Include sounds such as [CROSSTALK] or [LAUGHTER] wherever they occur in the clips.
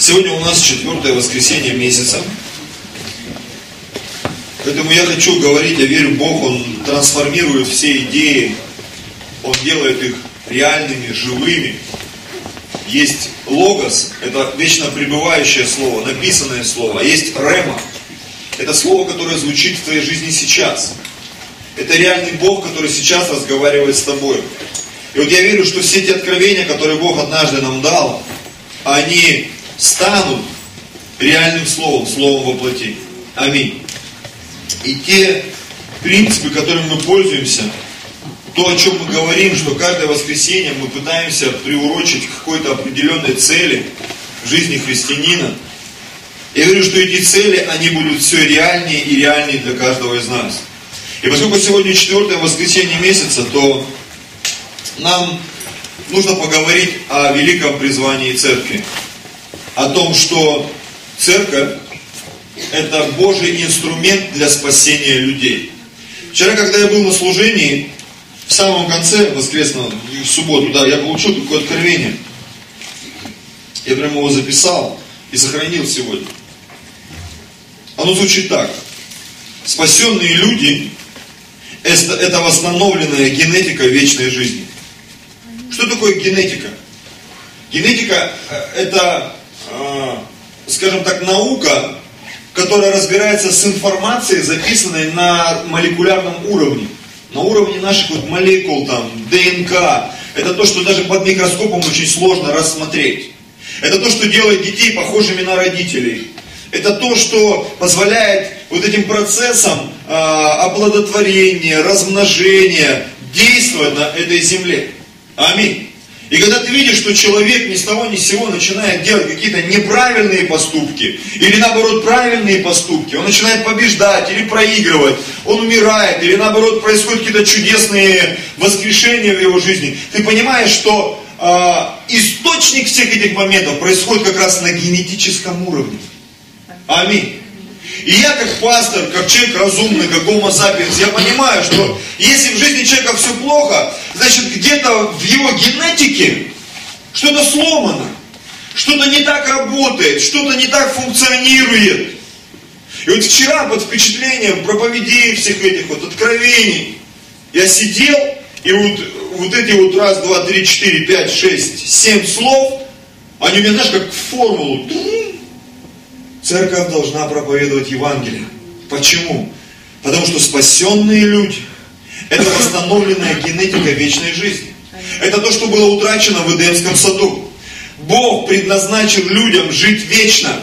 Сегодня у нас четвертое воскресенье месяца. Поэтому я хочу говорить, я верю, Бог, Он трансформирует все идеи, Он делает их реальными, живыми. Есть логос, это вечно пребывающее слово, написанное слово, есть рема, это слово, которое звучит в твоей жизни сейчас. Это реальный Бог, который сейчас разговаривает с тобой. И вот я верю, что все эти откровения, которые Бог однажды нам дал, они станут реальным словом, словом воплоти. Аминь. И те принципы, которыми мы пользуемся, то, о чем мы говорим, что каждое воскресенье мы пытаемся приурочить к какой-то определенной цели в жизни христианина. Я говорю, что эти цели, они будут все реальнее и реальнее для каждого из нас. И поскольку сегодня четвертое воскресенье месяца, то нам нужно поговорить о великом призвании церкви о том, что церковь это Божий инструмент для спасения людей. Вчера, когда я был на служении, в самом конце воскресного, в субботу, да, я получил такое откровение. Я прямо его записал и сохранил сегодня. Оно звучит так. Спасенные люди – это восстановленная генетика вечной жизни. Что такое генетика? Генетика это скажем так, наука, которая разбирается с информацией, записанной на молекулярном уровне. На уровне наших вот молекул, там, ДНК. Это то, что даже под микроскопом очень сложно рассмотреть. Это то, что делает детей похожими на родителей. Это то, что позволяет вот этим процессам э, оплодотворения, размножения действовать на этой земле. Аминь. И когда ты видишь, что человек ни с того ни с сего начинает делать какие-то неправильные поступки, или наоборот правильные поступки, он начинает побеждать или проигрывать, он умирает, или наоборот происходят какие-то чудесные воскрешения в его жизни, ты понимаешь, что э, источник всех этих моментов происходит как раз на генетическом уровне. Аминь. И я как пастор, как человек разумный, как sapiens, я понимаю, что если в жизни человека все плохо, значит где-то в его генетике что-то сломано, что-то не так работает, что-то не так функционирует. И вот вчера под впечатлением проповедей всех этих вот откровений, я сидел, и вот, вот эти вот раз, два, три, четыре, пять, шесть, семь слов, они у меня, знаешь, как формулу, Церковь должна проповедовать Евангелие. Почему? Потому что спасенные люди – это восстановленная генетика вечной жизни. Это то, что было утрачено в Эдемском саду. Бог предназначил людям жить вечно.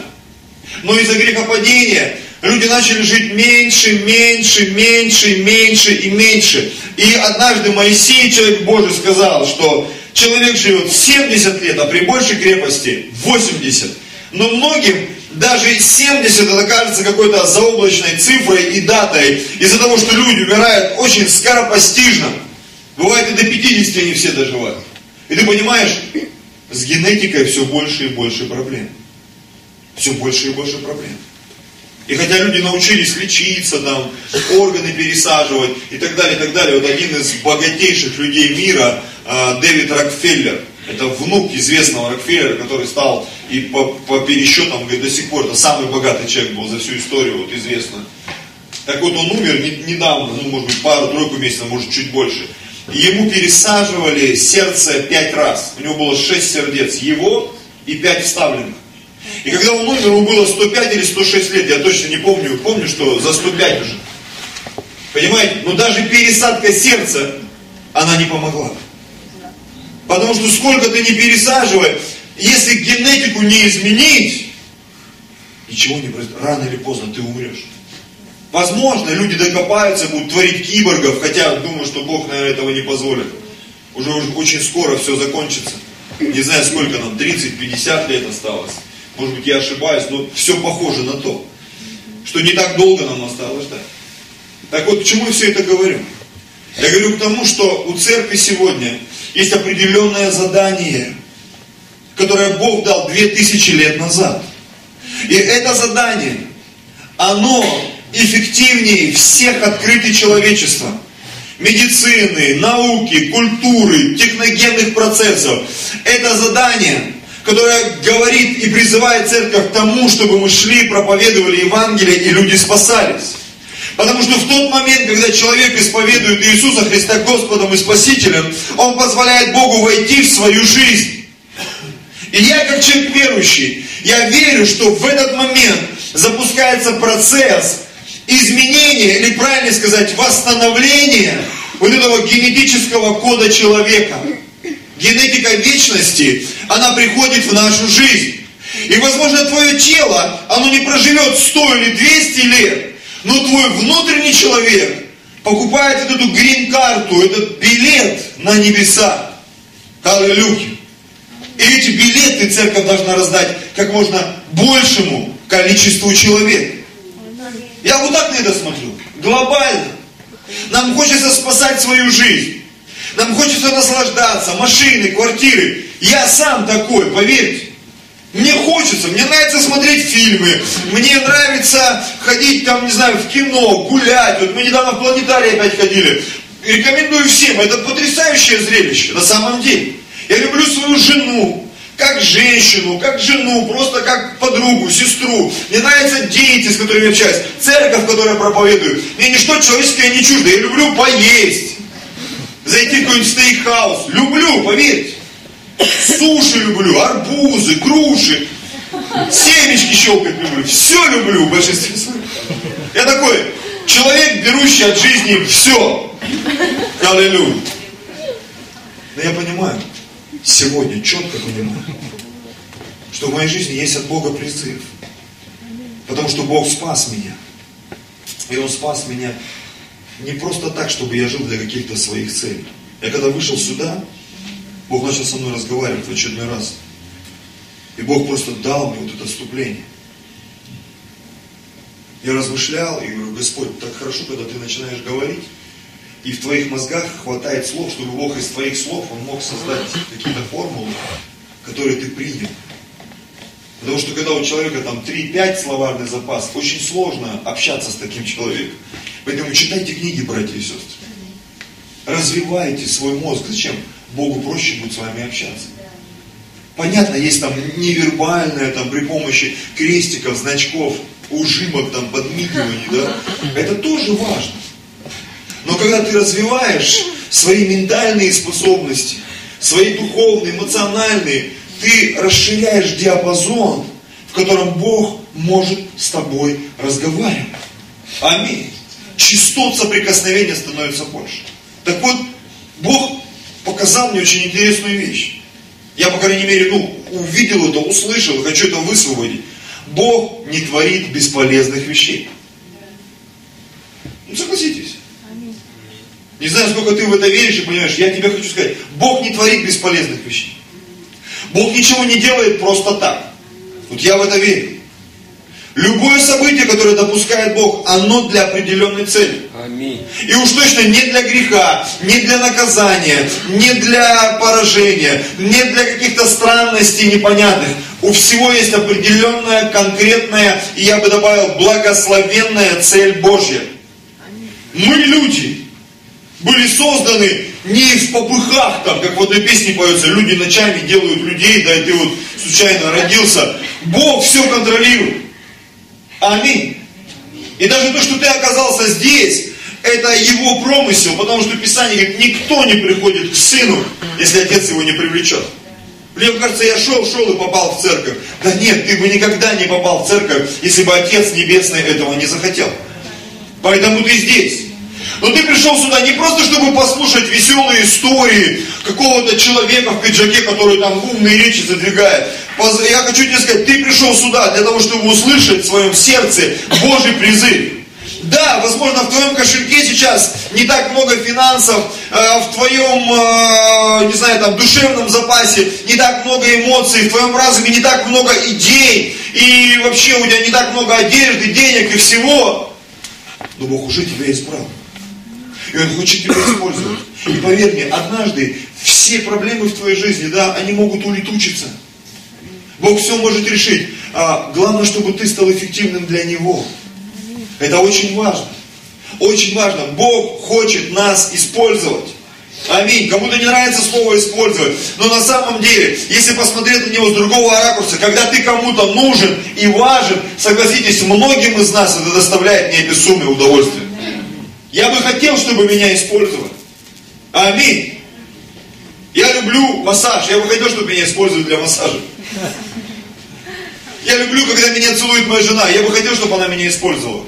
Но из-за грехопадения люди начали жить меньше, меньше, меньше, меньше и меньше. И однажды Моисей, человек Божий, сказал, что человек живет 70 лет, а при большей крепости 80. Но многим даже 70 это кажется какой-то заоблачной цифрой и датой, из-за того, что люди умирают очень скоропостижно. Бывает и до 50 они все доживают. И ты понимаешь, с генетикой все больше и больше проблем. Все больше и больше проблем. И хотя люди научились лечиться, там, органы пересаживать и так далее, и так далее, вот один из богатейших людей мира, а, Дэвид Рокфеллер, это внук известного Рокфеллера, который стал и по, по пересчетам говорит, до сих пор это самый богатый человек был за всю историю, вот известно. Так вот он умер не, недавно, ну может быть пару-тройку месяцев, может чуть больше. Ему пересаживали сердце пять раз. У него было шесть сердец, его и пять вставленных. И когда он умер, ему было 105 или 106 лет, я точно не помню, помню, что за 105 уже. Понимаете? Но даже пересадка сердца, она не помогла. Потому что сколько ты не пересаживай, если генетику не изменить, ничего не произойдет. Рано или поздно ты умрешь. Возможно, люди докопаются, будут творить киборгов, хотя думаю, что Бог, наверное, этого не позволит. Уже, уже очень скоро все закончится. Не знаю, сколько нам, 30-50 лет осталось. Может быть, я ошибаюсь, но все похоже на то, что не так долго нам осталось ждать. Так вот, почему я все это говорю? Я говорю к тому, что у церкви сегодня есть определенное задание, которое Бог дал две тысячи лет назад. И это задание, оно эффективнее всех открытий человечества. Медицины, науки, культуры, техногенных процессов. Это задание, которая говорит и призывает церковь к тому, чтобы мы шли, проповедовали Евангелие, и люди спасались. Потому что в тот момент, когда человек исповедует Иисуса Христа Господом и Спасителем, он позволяет Богу войти в свою жизнь. И я, как человек верующий, я верю, что в этот момент запускается процесс изменения, или правильно сказать, восстановления вот этого генетического кода человека. Генетика вечности, она приходит в нашу жизнь. И, возможно, твое тело, оно не проживет 100 или 200 лет, но твой внутренний человек покупает вот эту грин-карту, этот билет на небеса. Аллилуйя. И эти билеты церковь должна раздать как можно большему количеству человек. Я вот так на это смотрю. Глобально. Нам хочется спасать свою жизнь. Нам хочется наслаждаться. Машины, квартиры. Я сам такой, поверьте. Мне хочется, мне нравится смотреть фильмы, мне нравится ходить там, не знаю, в кино, гулять. Вот мы недавно в планетарий опять ходили. Рекомендую всем, это потрясающее зрелище, на самом деле. Я люблю свою жену, как женщину, как жену, просто как подругу, сестру. Мне нравятся дети, с которыми я общаюсь, церковь, в которой я проповедую. Мне ничто человеческое не чуждо. Я люблю поесть, зайти в какой-нибудь стейкхаус. Люблю, поверьте. Суши люблю, арбузы, груши, семечки щелкать люблю. Все люблю в большинстве своем. Я такой человек, берущий от жизни все. Аллилуйя. Но я понимаю, сегодня четко понимаю, что в моей жизни есть от Бога призыв. Потому что Бог спас меня. И Он спас меня не просто так, чтобы я жил для каких-то своих целей. Я когда вышел сюда, Бог начал со мной разговаривать в очередной раз. И Бог просто дал мне вот это вступление. Я размышлял и говорю, Господь, так хорошо, когда ты начинаешь говорить, и в твоих мозгах хватает слов, чтобы Бог из твоих слов, Он мог создать какие-то формулы, которые ты принял. Потому что когда у человека там 3-5 словарный запас, очень сложно общаться с таким человеком. Поэтому читайте книги, братья и сестры. Развивайте свой мозг. Зачем? Богу проще будет с вами общаться. Понятно, есть там невербальное, там при помощи крестиков, значков, ужимок, там подмигиваний, да. Это тоже важно. Но когда ты развиваешь свои ментальные способности, свои духовные, эмоциональные, ты расширяешь диапазон, в котором Бог может с тобой разговаривать. Аминь. Частот соприкосновения становится больше. Так вот, Бог показал мне очень интересную вещь. Я, по крайней мере, ну, увидел это, услышал, хочу это высвободить. Бог не творит бесполезных вещей. Ну, согласитесь. Не знаю, сколько ты в это веришь и понимаешь, я тебе хочу сказать, Бог не творит бесполезных вещей. Бог ничего не делает просто так. Вот я в это верю. Любое событие, которое допускает Бог, оно для определенной цели. Аминь. И уж точно не для греха, не для наказания, не для поражения, не для каких-то странностей непонятных. У всего есть определенная, конкретная, и я бы добавил, благословенная цель Божья. Мы люди, были созданы не в попыхах, там, как в одной песне поется, люди ночами делают людей, да и ты вот случайно родился. Бог все контролирует. Аминь. И даже то, что ты оказался здесь, это его промысел, потому что Писание говорит, никто не приходит к сыну, если отец его не привлечет. Мне кажется, я шел, шел и попал в церковь. Да нет, ты бы никогда не попал в церковь, если бы Отец Небесный этого не захотел. Поэтому ты здесь. Но ты пришел сюда не просто, чтобы послушать веселые истории какого-то человека в пиджаке, который там умные речи задвигает. Я хочу тебе сказать, ты пришел сюда для того, чтобы услышать в своем сердце Божий призыв. Да, возможно, в твоем кошельке сейчас не так много финансов, э, в твоем, э, не знаю, там, душевном запасе не так много эмоций, в твоем разуме не так много идей, и вообще у тебя не так много одежды, денег и всего. Но Бог уже тебя избрал. И Он хочет тебя использовать. И поверь мне, однажды все проблемы в твоей жизни, да, они могут улетучиться. Бог все может решить. А главное, чтобы ты стал эффективным для Него. Это очень важно. Очень важно. Бог хочет нас использовать. Аминь. Кому-то не нравится слово использовать. Но на самом деле, если посмотреть на него с другого ракурса, когда ты кому-то нужен и важен, согласитесь, многим из нас это доставляет неописуемое удовольствие. Я бы хотел, чтобы меня использовали. Аминь. Я люблю массаж. Я бы хотел, чтобы меня использовали для массажа. Я люблю, когда меня целует моя жена. Я бы хотел, чтобы она меня использовала.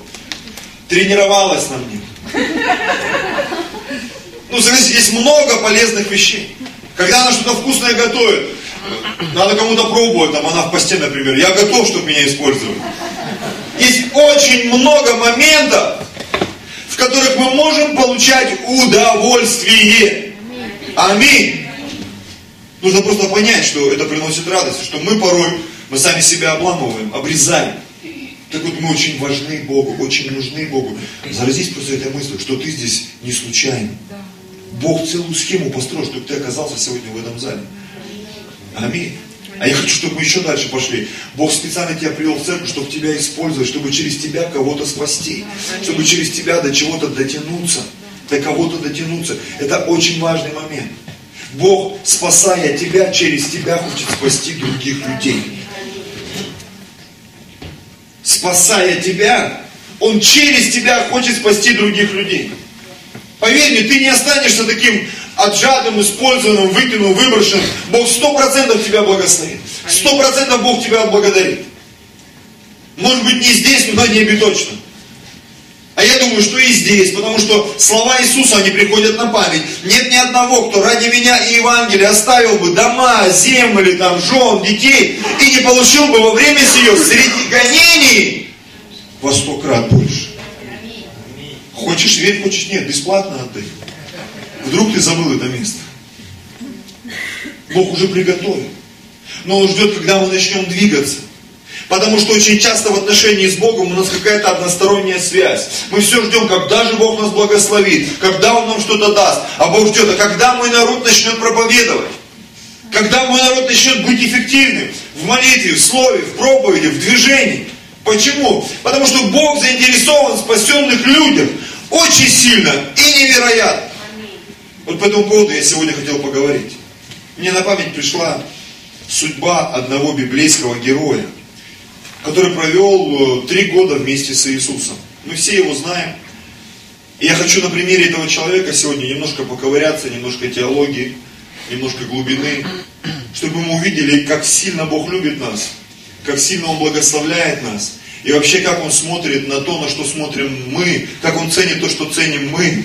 Тренировалась на мне. Ну, согласитесь, есть много полезных вещей. Когда она что-то вкусное готовит, надо кому-то пробовать, там она в посте, например. Я готов, чтобы меня использовали. Есть очень много моментов, которых мы можем получать удовольствие. Аминь. Нужно просто понять, что это приносит радость, что мы порой, мы сами себя обламываем, обрезаем. Так вот мы очень важны Богу, очень нужны Богу. Заразись просто этой мыслью, что ты здесь не случайно. Бог целую схему построил, чтобы ты оказался сегодня в этом зале. Аминь. А я хочу, чтобы мы еще дальше пошли. Бог специально тебя привел в церковь, чтобы тебя использовать, чтобы через тебя кого-то спасти, чтобы через тебя до чего-то дотянуться, до кого-то дотянуться. Это очень важный момент. Бог, спасая тебя, через тебя хочет спасти других людей. Спасая тебя, Он через тебя хочет спасти других людей. Поверь мне, ты не останешься таким отжатым, использованным, выкинутым, выброшенным. Бог сто процентов тебя благословит. Сто процентов Бог тебя отблагодарит. Может быть не здесь, но на небе точно. А я думаю, что и здесь, потому что слова Иисуса, они приходят на память. Нет ни одного, кто ради меня и Евангелия оставил бы дома, земли, там, жен, детей, и не получил бы во время сие среди гонений во сто крат больше. Хочешь верь, хочешь нет, бесплатно отдай. Вдруг ты забыл это место. Бог уже приготовил. Но Он ждет, когда мы начнем двигаться. Потому что очень часто в отношении с Богом у нас какая-то односторонняя связь. Мы все ждем, когда же Бог нас благословит, когда Он нам что-то даст. А Бог ждет, а когда мой народ начнет проповедовать. Когда мой народ начнет быть эффективным в молитве, в слове, в проповеди, в движении. Почему? Потому что Бог заинтересован в спасенных людях очень сильно и невероятно. Вот по этому поводу я сегодня хотел поговорить. Мне на память пришла судьба одного библейского героя, который провел э, три года вместе с Иисусом. Мы все его знаем. И я хочу на примере этого человека сегодня немножко поковыряться, немножко теологии, немножко глубины, чтобы мы увидели, как сильно Бог любит нас, как сильно Он благословляет нас, и вообще, как Он смотрит на то, на что смотрим мы, как Он ценит то, что ценим мы.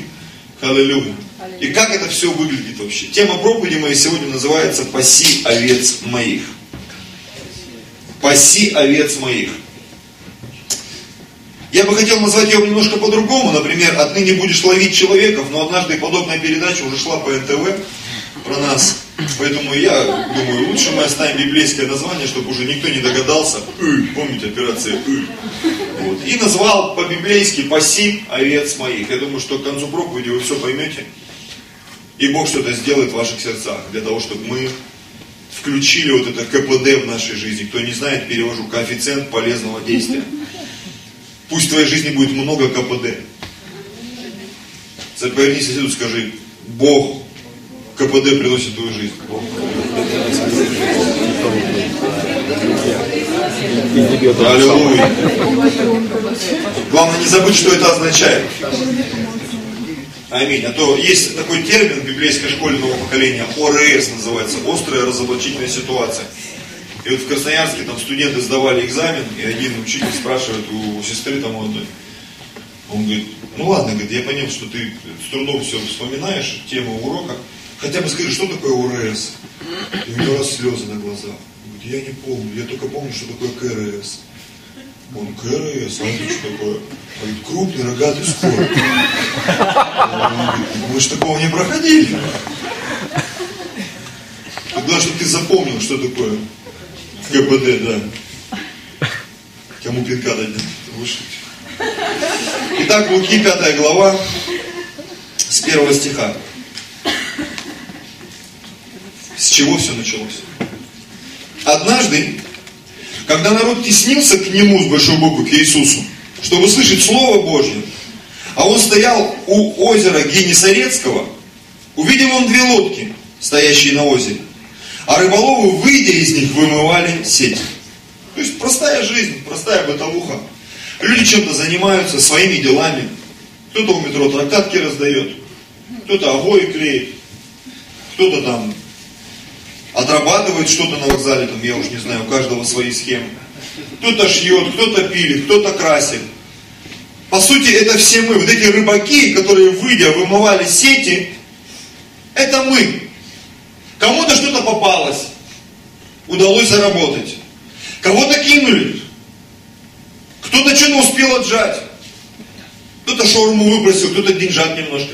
Аллилуйя. И как это все выглядит вообще? Тема проповеди моей сегодня называется «Паси овец моих». «Паси овец моих». Я бы хотел назвать ее немножко по-другому. Например, «Отныне будешь ловить человеков», но однажды подобная передача уже шла по НТВ про нас. Поэтому я думаю, лучше мы оставим библейское название, чтобы уже никто не догадался. «Ы», помните, операция «Ы». Вот. И назвал по-библейски «Паси овец моих». Я думаю, что к концу проповеди вы все поймете. И Бог что-то сделает в ваших сердцах, для того, чтобы мы включили вот это КПД в нашей жизни. Кто не знает, перевожу коэффициент полезного действия. Пусть в твоей жизни будет много КПД. Поверни соседу, скажи, Бог КПД приносит твою жизнь. Аллилуйя. Главное не забыть, что это означает. Аминь. А то есть такой термин нового поколения, ОРС называется, острая разоблачительная ситуация. И вот в Красноярске там студенты сдавали экзамен, и один учитель спрашивает у сестры там одной, он говорит, ну ладно, говорит, я понял, что ты с трудом все вспоминаешь, тему урока, хотя бы скажи, что такое ОРС? И у него раз слезы на глазах. Он я не помню, я только помню, что такое КРС. Он КРС, а это что такое? Говорит, крупный рогатый скот. Мы же такого не проходили. Тогда, чтобы ты запомнил, что такое КПД, да. Кому пинка дать. Итак, Луки, 5 глава, с первого стиха. С чего все началось? Однажды когда народ теснился к нему с большой буквы, к Иисусу, чтобы слышать Слово Божье, а он стоял у озера Генесарецкого, Увидел он две лодки, стоящие на озере. А рыболовы, выйдя из них, вымывали сети. То есть простая жизнь, простая бытовуха. Люди чем-то занимаются, своими делами. Кто-то у метро трактатки раздает, кто-то обои клеит, кто-то там отрабатывает что-то на вокзале, там, я уж не знаю, у каждого свои схемы. Кто-то шьет, кто-то пилит, кто-то красит. По сути, это все мы. Вот эти рыбаки, которые, выйдя, вымывали сети, это мы. Кому-то что-то попалось, удалось заработать. Кого-то кинули. Кто-то что-то успел отжать. Кто-то шаурму выбросил, кто-то деньжат немножко.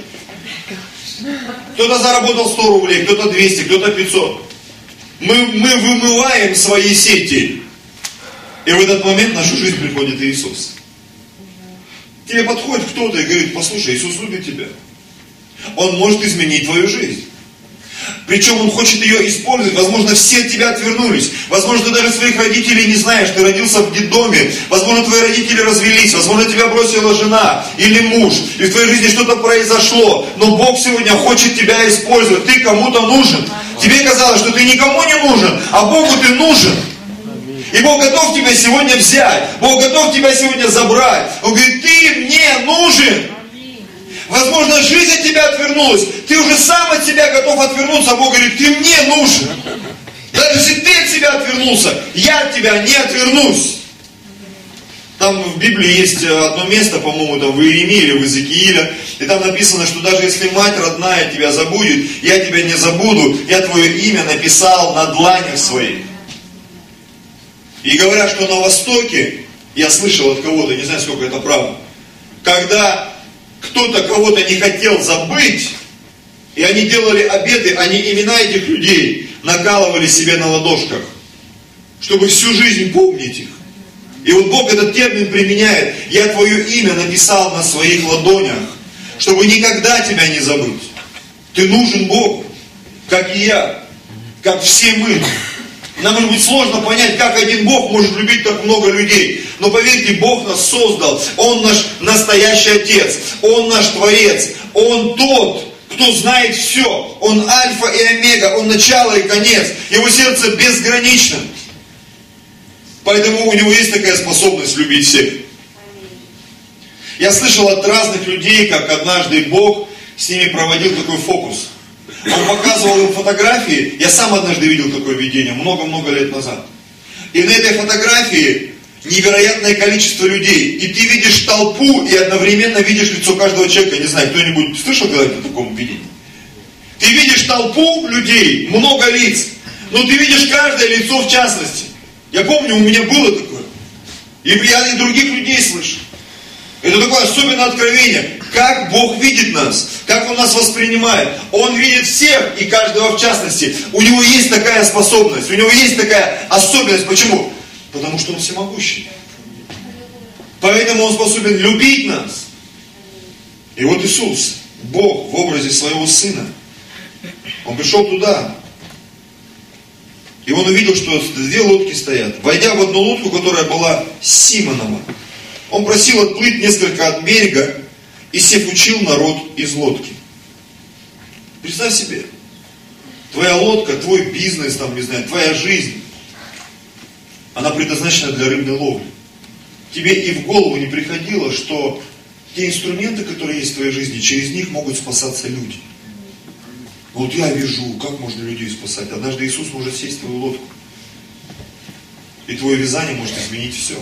Кто-то заработал 100 рублей, кто-то 200, кто-то 500. Мы, мы вымываем свои сети. И в этот момент в нашу жизнь приходит Иисус. Тебе подходит кто-то и говорит, послушай, Иисус любит тебя. Он может изменить твою жизнь. Причем он хочет ее использовать. Возможно, все от тебя отвернулись. Возможно, ты даже своих родителей не знаешь. Ты родился в детдоме. Возможно, твои родители развелись. Возможно, тебя бросила жена или муж. И в твоей жизни что-то произошло. Но Бог сегодня хочет тебя использовать. Ты кому-то нужен. Тебе казалось, что ты никому не нужен, а Богу ты нужен. И Бог готов тебя сегодня взять. Бог готов тебя сегодня забрать. Он говорит, ты мне нужен. Возможно, жизнь от тебя отвернулась. Ты уже сам от себя готов отвернуться. А Бог говорит, ты мне нужен. Даже если ты от себя отвернулся, я от тебя не отвернусь. Там в Библии есть э, одно место, по-моему, там в Иеремии или в Иезекииле, и там написано, что даже если мать родная тебя забудет, я тебя не забуду, я твое имя написал на дланях своих. И говорят, что на Востоке, я слышал от кого-то, не знаю, сколько это правда, когда кто-то кого-то не хотел забыть, и они делали обеды, они имена этих людей накалывали себе на ладошках, чтобы всю жизнь помнить их. И вот Бог этот термин применяет. Я твое имя написал на своих ладонях, чтобы никогда тебя не забыть. Ты нужен Богу, как и я, как все мы. Нам может быть сложно понять, как один Бог может любить так много людей. Но поверьте, Бог нас создал. Он наш настоящий Отец. Он наш Творец. Он тот, кто знает все. Он альфа и омега. Он начало и конец. Его сердце безгранично. Поэтому у него есть такая способность любить всех. Я слышал от разных людей, как однажды Бог с ними проводил такой фокус. Он показывал им фотографии. Я сам однажды видел такое видение, много-много лет назад. И на этой фотографии невероятное количество людей. И ты видишь толпу и одновременно видишь лицо каждого человека. Не знаю, кто-нибудь слышал когда-то о таком видении? Ты видишь толпу людей, много лиц, но ты видишь каждое лицо в частности. Я помню, у меня было такое. И я и других людей слышу. Это такое особенное откровение. Как Бог видит нас, как Он нас воспринимает. Он видит всех и каждого в частности. У Него есть такая способность, у Него есть такая особенность. Почему? Потому что Он всемогущий. Поэтому Он способен любить нас. И вот Иисус, Бог в образе своего Сына, Он пришел туда, и он увидел, что две лодки стоят. Войдя в одну лодку, которая была Симонова, он просил отплыть несколько от берега и сев учил народ из лодки. Представь себе, твоя лодка, твой бизнес, там, не знаю, твоя жизнь, она предназначена для рыбной ловли. Тебе и в голову не приходило, что те инструменты, которые есть в твоей жизни, через них могут спасаться люди. Вот я вижу, как можно людей спасать. Однажды Иисус может сесть в твою лодку. И твое вязание может изменить все.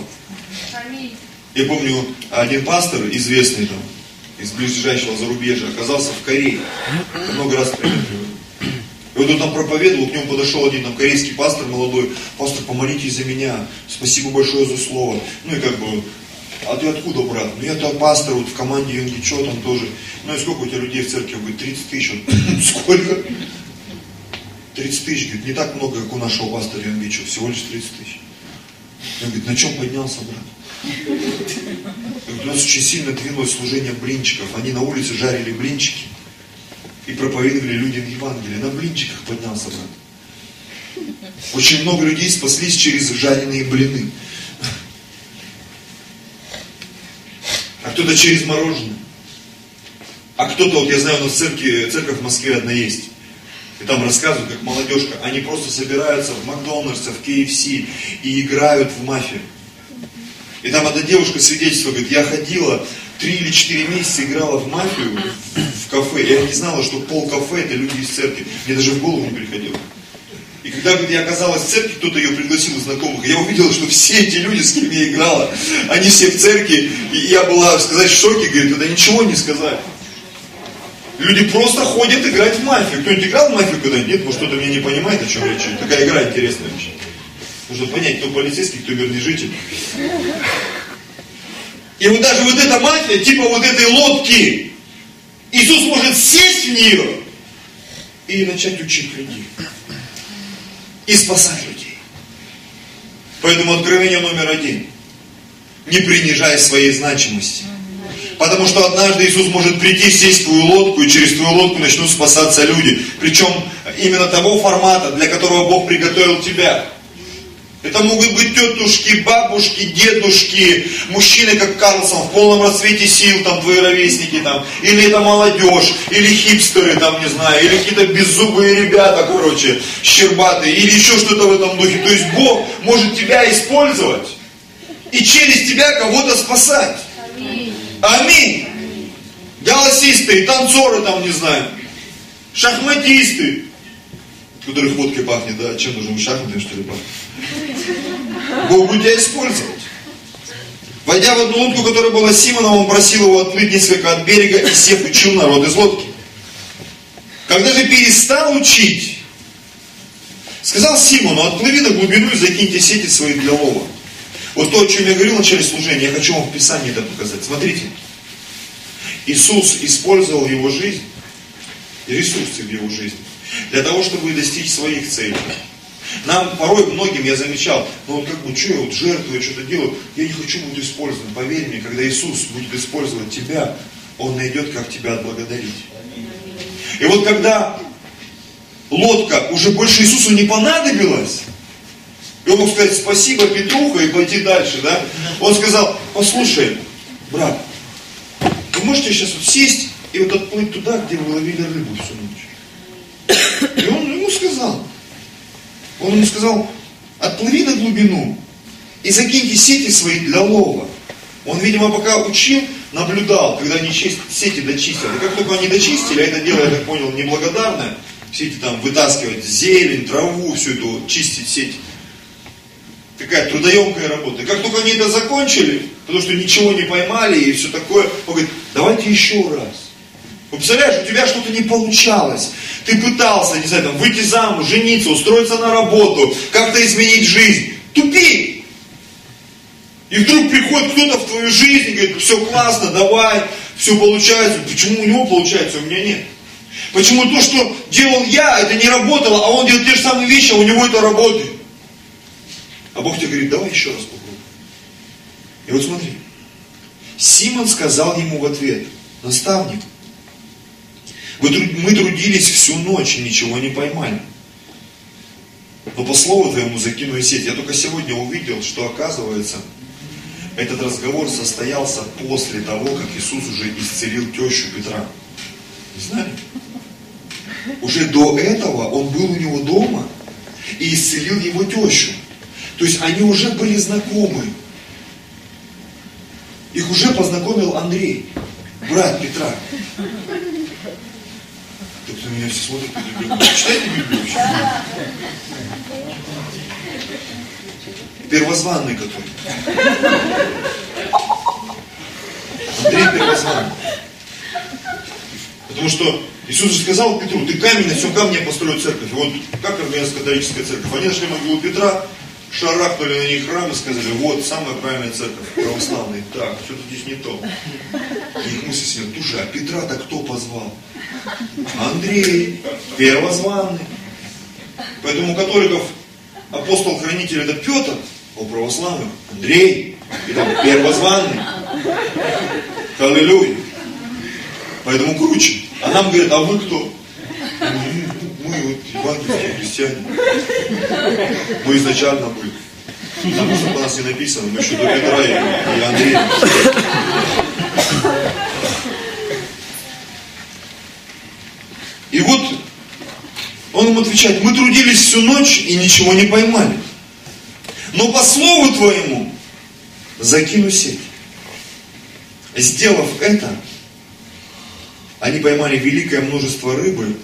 Я помню, один пастор, известный там, из ближайшего зарубежья, оказался в Корее. Я много раз пример И вот он там проповедовал, к нему подошел один там корейский пастор молодой, пастор, помолитесь за меня, спасибо большое за слово. Ну и как бы а ты откуда, брат? Ну я то пастор вот в команде Юнгичо там тоже. Ну и сколько у тебя людей в церкви? Он говорит, 30 тысяч. Он, сколько? 30 тысяч, говорит, не так много, как у нашего пастора Юнгичо, всего лишь 30 тысяч. Он говорит, на чем поднялся, брат? У нас очень сильно двинулось служение блинчиков. Они на улице жарили блинчики и проповедовали людям Евангелие. На блинчиках поднялся, брат. Очень много людей спаслись через жареные блины. Кто-то через мороженое. А кто-то, вот я знаю, у нас церкви, церковь в Москве одна есть. И там рассказывают, как молодежка, они просто собираются в Макдональдсе, в KFC и играют в мафию. И там одна девушка свидетельствует, говорит, я ходила три или четыре месяца играла в мафию в кафе. Я не знала, что пол кафе это люди из церкви. Мне даже в голову не приходило. И когда говорит, я оказалась в церкви, кто-то ее пригласил из знакомых, я увидела, что все эти люди, с кем я играла, они все в церкви, и я была, сказать, в шоке, говорит, тогда ничего не сказать. Люди просто ходят играть в мафию. Кто-нибудь играл в мафию когда-нибудь? Нет, может кто-то меня не понимает, о чем речь. Такая игра интересная вообще. Нужно понять, кто полицейский, кто мирный житель. И вот даже вот эта мафия, типа вот этой лодки, Иисус может сесть в нее и начать учить людей. И спасать людей. Поэтому откровение номер один. Не принижай своей значимости. Потому что однажды Иисус может прийти, сесть в твою лодку, и через твою лодку начнут спасаться люди. Причем именно того формата, для которого Бог приготовил тебя. Это могут быть тетушки, бабушки, дедушки, мужчины, как Карлсон, в полном расцвете сил, там, твои ровесники, там, или это молодежь, или хипстеры, там, не знаю, или какие-то беззубые ребята, короче, щербатые, или еще что-то в этом духе. То есть Бог может тебя использовать и через тебя кого-то спасать. Аминь. Аминь. Голосисты, танцоры, там, не знаю, шахматисты, которых водкой пахнет, да, чем нужно, шахматами, что ли, пахнет? Бог будет тебя использовать. Войдя в одну лодку, которая была Симоном, он просил его отплыть несколько от берега и сев учил народ из лодки. Когда же перестал учить, сказал Симону, отплыви на глубину и закиньте сети свои для лова. Вот то, о чем я говорил в начале служения, я хочу вам в Писании это показать. Смотрите. Иисус использовал его жизнь, ресурсы в его жизни, для того, чтобы достичь своих целей. Нам порой многим, я замечал, ну вот как бы, что я вот жертвую, что-то делаю, я не хочу быть использован. Поверь мне, когда Иисус будет использовать тебя, Он найдет, как тебя отблагодарить. И вот когда лодка уже больше Иисусу не понадобилась, и он мог сказать спасибо Петруха и пойти дальше, да? Он сказал, послушай, брат, вы можете сейчас вот сесть и вот отплыть туда, где вы ловили рыбу всю ночь. И он ему сказал, он ему сказал, отплыви на глубину и закиньте сети свои для лова. Он, видимо, пока учил, наблюдал, когда они сети дочистили. И как только они дочистили, а это дело, я так понял, неблагодарное, все эти там вытаскивать зелень, траву, всю эту, чистить сеть. Такая трудоемкая работа. И как только они это закончили, потому что ничего не поймали и все такое, он говорит, давайте еще раз. Вы представляешь, у тебя что-то не получалось. Ты пытался, не знаю, там, выйти замуж, жениться, устроиться на работу, как-то изменить жизнь. Тупи! И вдруг приходит кто-то в твою жизнь и говорит, все классно, давай, все получается. Почему у него получается, а у меня нет? Почему то, что делал я, это не работало, а он делает те же самые вещи, а у него это работает? А Бог тебе говорит, давай еще раз попробуй. И вот смотри. Симон сказал ему в ответ, наставник, мы трудились всю ночь и ничего не поймали. Но по слову твоему закинули сеть. Я только сегодня увидел, что оказывается, этот разговор состоялся после того, как Иисус уже исцелил тещу Петра. Не знали? Уже до этого он был у него дома и исцелил его тещу. То есть они уже были знакомы. Их уже познакомил Андрей, брат Петра кто меня все смотрит удивленно. Читайте Библию вообще? Первозванный который. Андрей первозванный. Потому что Иисус же сказал Петру, ты камень, на всем камне я построю церковь. И вот как организация католическая церковь? Они нашли могилу Петра, шарахнули на них храм и сказали, вот, самая правильная церковь, православная. Так, что-то здесь не то. И их мысли себе, слушай, а Петра-то кто позвал? Андрей, первозванный. Поэтому у католиков апостол-хранитель это Петр, а у православных Андрей, и там первозванный. Аллилуйя. Поэтому круче. А нам говорят, а вы кто? мы вот евангельские христиане. Мы изначально были. Потому что у нас не написано, мы еще до Петра и, и Андрея. И вот он им отвечает, мы трудились всю ночь и ничего не поймали. Но по слову твоему закину сеть. Сделав это, они поймали великое множество рыбы,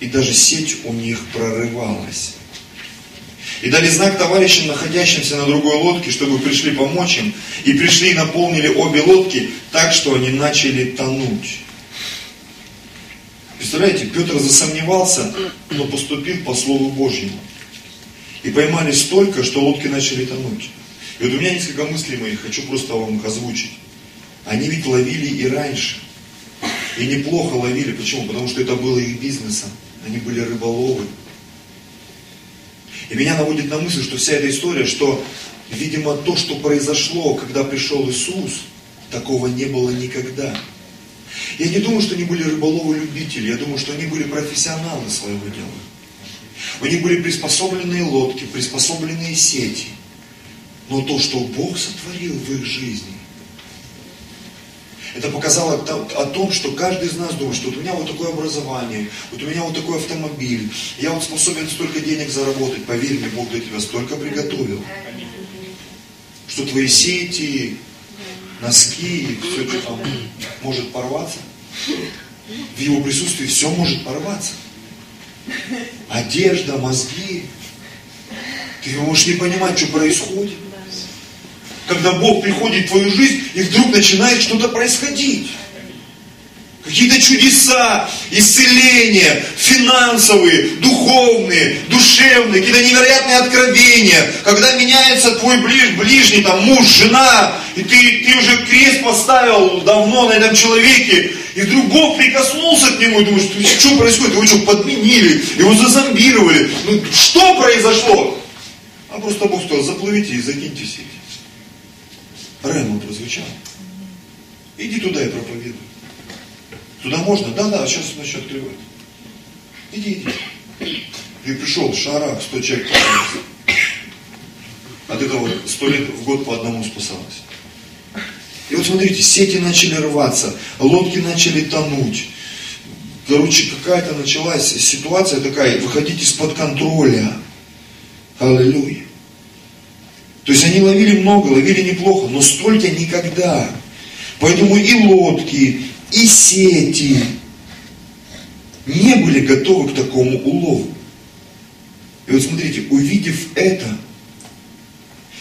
и даже сеть у них прорывалась. И дали знак товарищам, находящимся на другой лодке, чтобы пришли помочь им. И пришли и наполнили обе лодки так, что они начали тонуть. Представляете, Петр засомневался, но поступил по Слову Божьему. И поймали столько, что лодки начали тонуть. И вот у меня несколько мыслей моих, хочу просто вам их озвучить. Они ведь ловили и раньше. И неплохо ловили. Почему? Потому что это было их бизнесом. Они были рыболовы. И меня наводит на мысль, что вся эта история, что, видимо, то, что произошло, когда пришел Иисус, такого не было никогда. Я не думаю, что они были рыболовы-любители, я думаю, что они были профессионалы своего дела. У них были приспособленные лодки, приспособленные сети. Но то, что Бог сотворил в их жизни, это показало о том, что каждый из нас думает, что вот у меня вот такое образование, вот у меня вот такой автомобиль, я вот способен столько денег заработать, поверь мне, Бог для тебя столько приготовил, что твои сети, носки, все, что там может порваться, в его присутствии все может порваться. Одежда, мозги. Ты можешь не понимать, что происходит когда Бог приходит в твою жизнь, и вдруг начинает что-то происходить. Какие-то чудеса, исцеления, финансовые, духовные, душевные, какие-то невероятные откровения, когда меняется твой ближ, ближний, там, муж, жена, и ты, ты уже крест поставил давно на этом человеке, и вдруг Бог прикоснулся к нему, и думаешь, что происходит, его что, подменили, его зазомбировали, ну что произошло? А просто Бог сказал, заплывите и закиньте сеть. Рема прозвучал. Иди туда и проповедуй. Туда можно? Да, да, сейчас начнет открывать. Иди, иди. И пришел шарах, сто человек спасался. От этого сто лет в год по одному спасалось. И вот смотрите, сети начали рваться, лодки начали тонуть. Короче, какая-то началась ситуация такая, выходить из-под контроля. Аллилуйя. То есть они ловили много, ловили неплохо, но столько никогда. Поэтому и лодки, и сети не были готовы к такому улову. И вот смотрите, увидев это,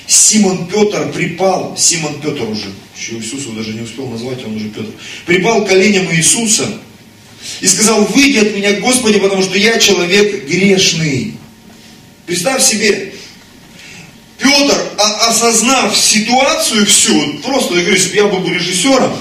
Симон Петр припал, Симон Петр уже, еще Иисуса даже не успел назвать, он уже Петр, припал к коленям Иисуса и сказал, выйди от меня, Господи, потому что я человек грешный. Представь себе, Петр, осознав ситуацию всю, просто, я говорю, если бы я был бы режиссером,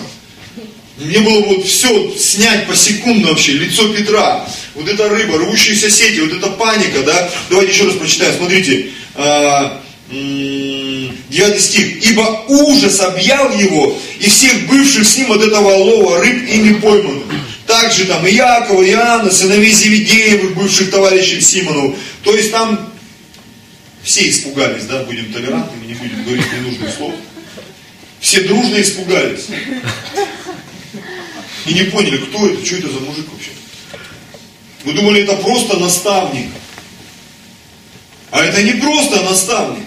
мне было бы все снять по секунду вообще, лицо Петра, вот эта рыба, рвущиеся сети, вот эта паника, да. Давайте еще раз прочитаем, смотрите. А, девятый стих. Ибо ужас объял его и всех бывших с ним от этого лова рыб ими пойманных. Также там и Якова, и Иоанна, сыновей Зеведеевых, бывших товарищей Симону. То есть там все испугались, да, будем толерантными, не будем говорить ненужных слов. Все дружно испугались. И не поняли, кто это, что это за мужик вообще. Мы думали, это просто наставник. А это не просто наставник.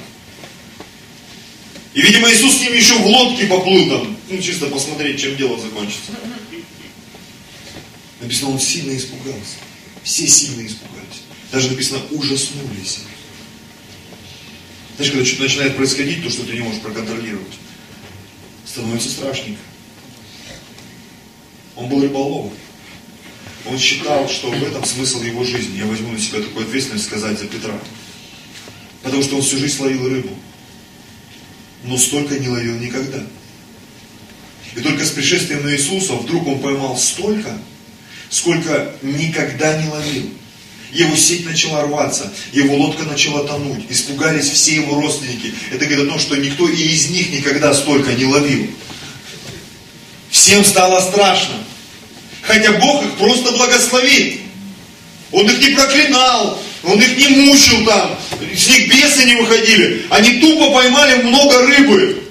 И, видимо, Иисус с ним еще в лодке поплыл там, ну, чисто посмотреть, чем дело закончится. Написано, он сильно испугался. Все сильно испугались. Даже написано, ужаснулись. Знаешь, когда что-то начинает происходить, то, что ты не можешь проконтролировать, становится страшненько. Он был рыболовом. Он считал, что в этом смысл его жизни. Я возьму на себя такую ответственность сказать за Петра. Потому что он всю жизнь ловил рыбу. Но столько не ловил никогда. И только с пришествием на Иисуса вдруг он поймал столько, сколько никогда не ловил. Его сеть начала рваться, его лодка начала тонуть, испугались все его родственники. Это говорит о том, что никто и из них никогда столько не ловил. Всем стало страшно. Хотя Бог их просто благословит. Он их не проклинал, он их не мучил там, с них бесы не выходили. Они тупо поймали много рыбы.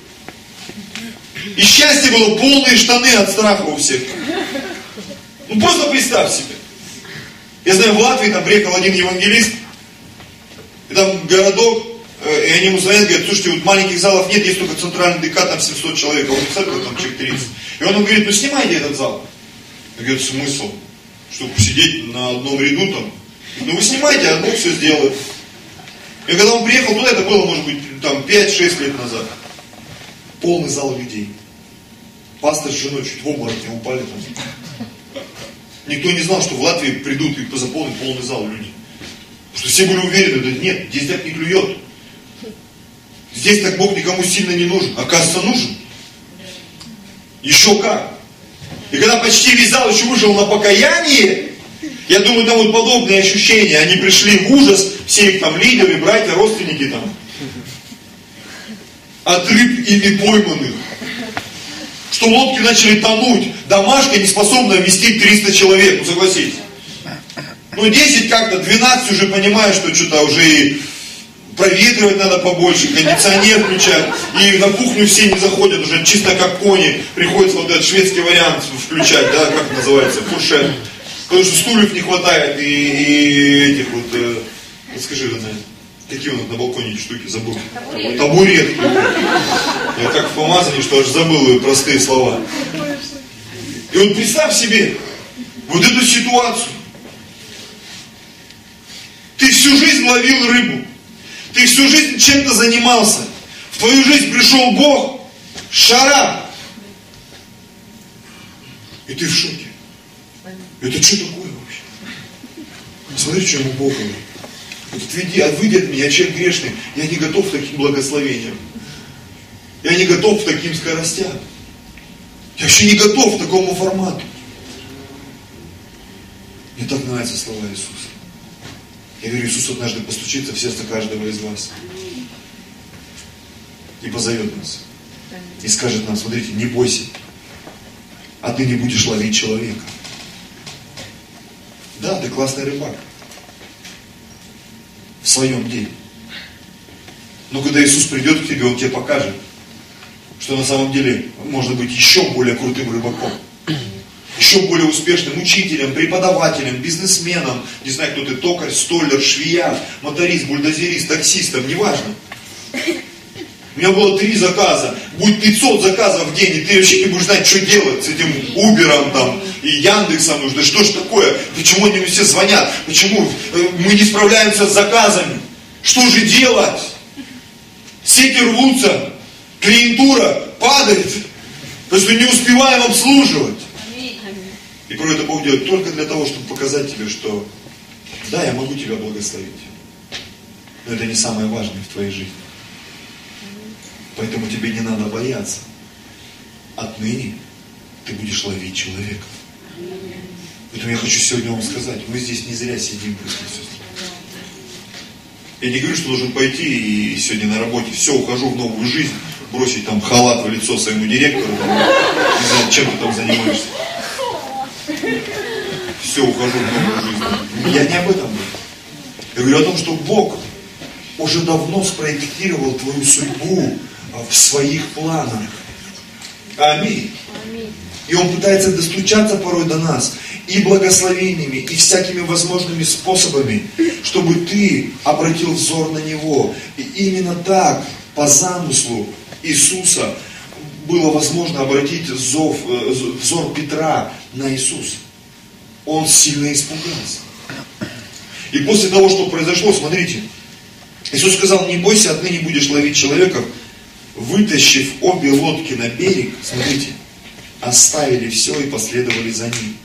И счастье было полные штаны от страха у всех. Ну просто представь себе. Я знаю, в Латвии там приехал один евангелист, и там городок, э, и они ему звонят, говорят, слушайте, вот маленьких залов нет, есть только центральный ДК, там 700 человек, а вот церковь там человек 30. И он ему говорит, ну снимайте этот зал. Я говорю, смысл? Чтобы сидеть на одном ряду там? Ну вы снимайте, а Бог все сделает. И когда он приехал туда, это было, может быть, там 5-6 лет назад. Полный зал людей. Пастор с женой чуть в обморок не упали там. Никто не знал, что в Латвии придут и заполнят полный зал люди. Потому что все были уверены, да нет, здесь так не клюет. Здесь так Бог никому сильно не нужен. Оказывается, нужен. Еще как. И когда почти весь зал еще вышел на покаяние, я думаю, там вот подобные ощущения. Они пришли в ужас, все их там лидеры, братья, родственники там. От рыб ими пойманных. Что лодки начали тонуть. Домашка не способна вместить 300 человек, ну согласитесь. Ну 10 как-то, 12 уже понимаешь, что что-то уже и проветривать надо побольше, кондиционер включать. И на кухню все не заходят уже, чисто как кони. Приходится вот этот шведский вариант включать, да, как называется, фуршет. Потому что стульев не хватает и, и этих вот, э, скажи, Рене, какие у нас на балконе эти штуки, забыл. Табуретки. Табуретки. Я как в помазании, что аж забыл простые слова. И вот представь себе вот эту ситуацию. Ты всю жизнь ловил рыбу. Ты всю жизнь чем-то занимался. В твою жизнь пришел Бог, шара. И ты в шоке. Это что такое вообще? Смотри, что ему Бог говорит. Отведи, отведи от меня, я человек грешный. Я не готов к таким благословениям. Я не готов к таким скоростям. Я вообще не готов к такому формату. Мне так нравятся слова Иисуса. Я говорю, Иисус однажды постучится в сердце каждого из вас. И позовет нас. И скажет нам, смотрите, не бойся. А ты не будешь ловить человека. Да, ты классный рыбак. В своем деле. Но когда Иисус придет к тебе, Он тебе покажет, что на самом деле можно быть еще более крутым рыбаком еще более успешным учителем, преподавателем, бизнесменом, не знаю, кто ты, токарь, столер, швея, моторист, бульдозерист, таксистом, неважно. У меня было три заказа, будет 500 заказов в день, и ты вообще не будешь знать, что делать с этим Убером там и Яндексом. Да что ж такое? Почему они все звонят? Почему э, мы не справляемся с заказами? Что же делать? Сети рвутся, клиентура падает, потому что не успеваем обслуживать. И порой это Бог делает только для того, чтобы показать тебе, что да, я могу тебя благословить. Но это не самое важное в твоей жизни. Поэтому тебе не надо бояться. Отныне ты будешь ловить человека. Поэтому я хочу сегодня вам сказать, мы здесь не зря сидим, братья. Я не говорю, что должен пойти и сегодня на работе, все, ухожу в новую жизнь, бросить там халат в лицо своему директору, не знаю, чем ты там занимаешься все, ухожу в новую жизнь. Я не об этом говорю. Я говорю о том, что Бог уже давно спроектировал твою судьбу в своих планах. Аминь. И Он пытается достучаться порой до нас и благословениями, и всякими возможными способами, чтобы ты обратил взор на Него. И именно так, по замыслу Иисуса, было возможно обратить зов, э, взор Петра на Иисуса он сильно испугался. И после того, что произошло, смотрите, Иисус сказал, не бойся, отныне будешь ловить человеков, вытащив обе лодки на берег, смотрите, оставили все и последовали за ним.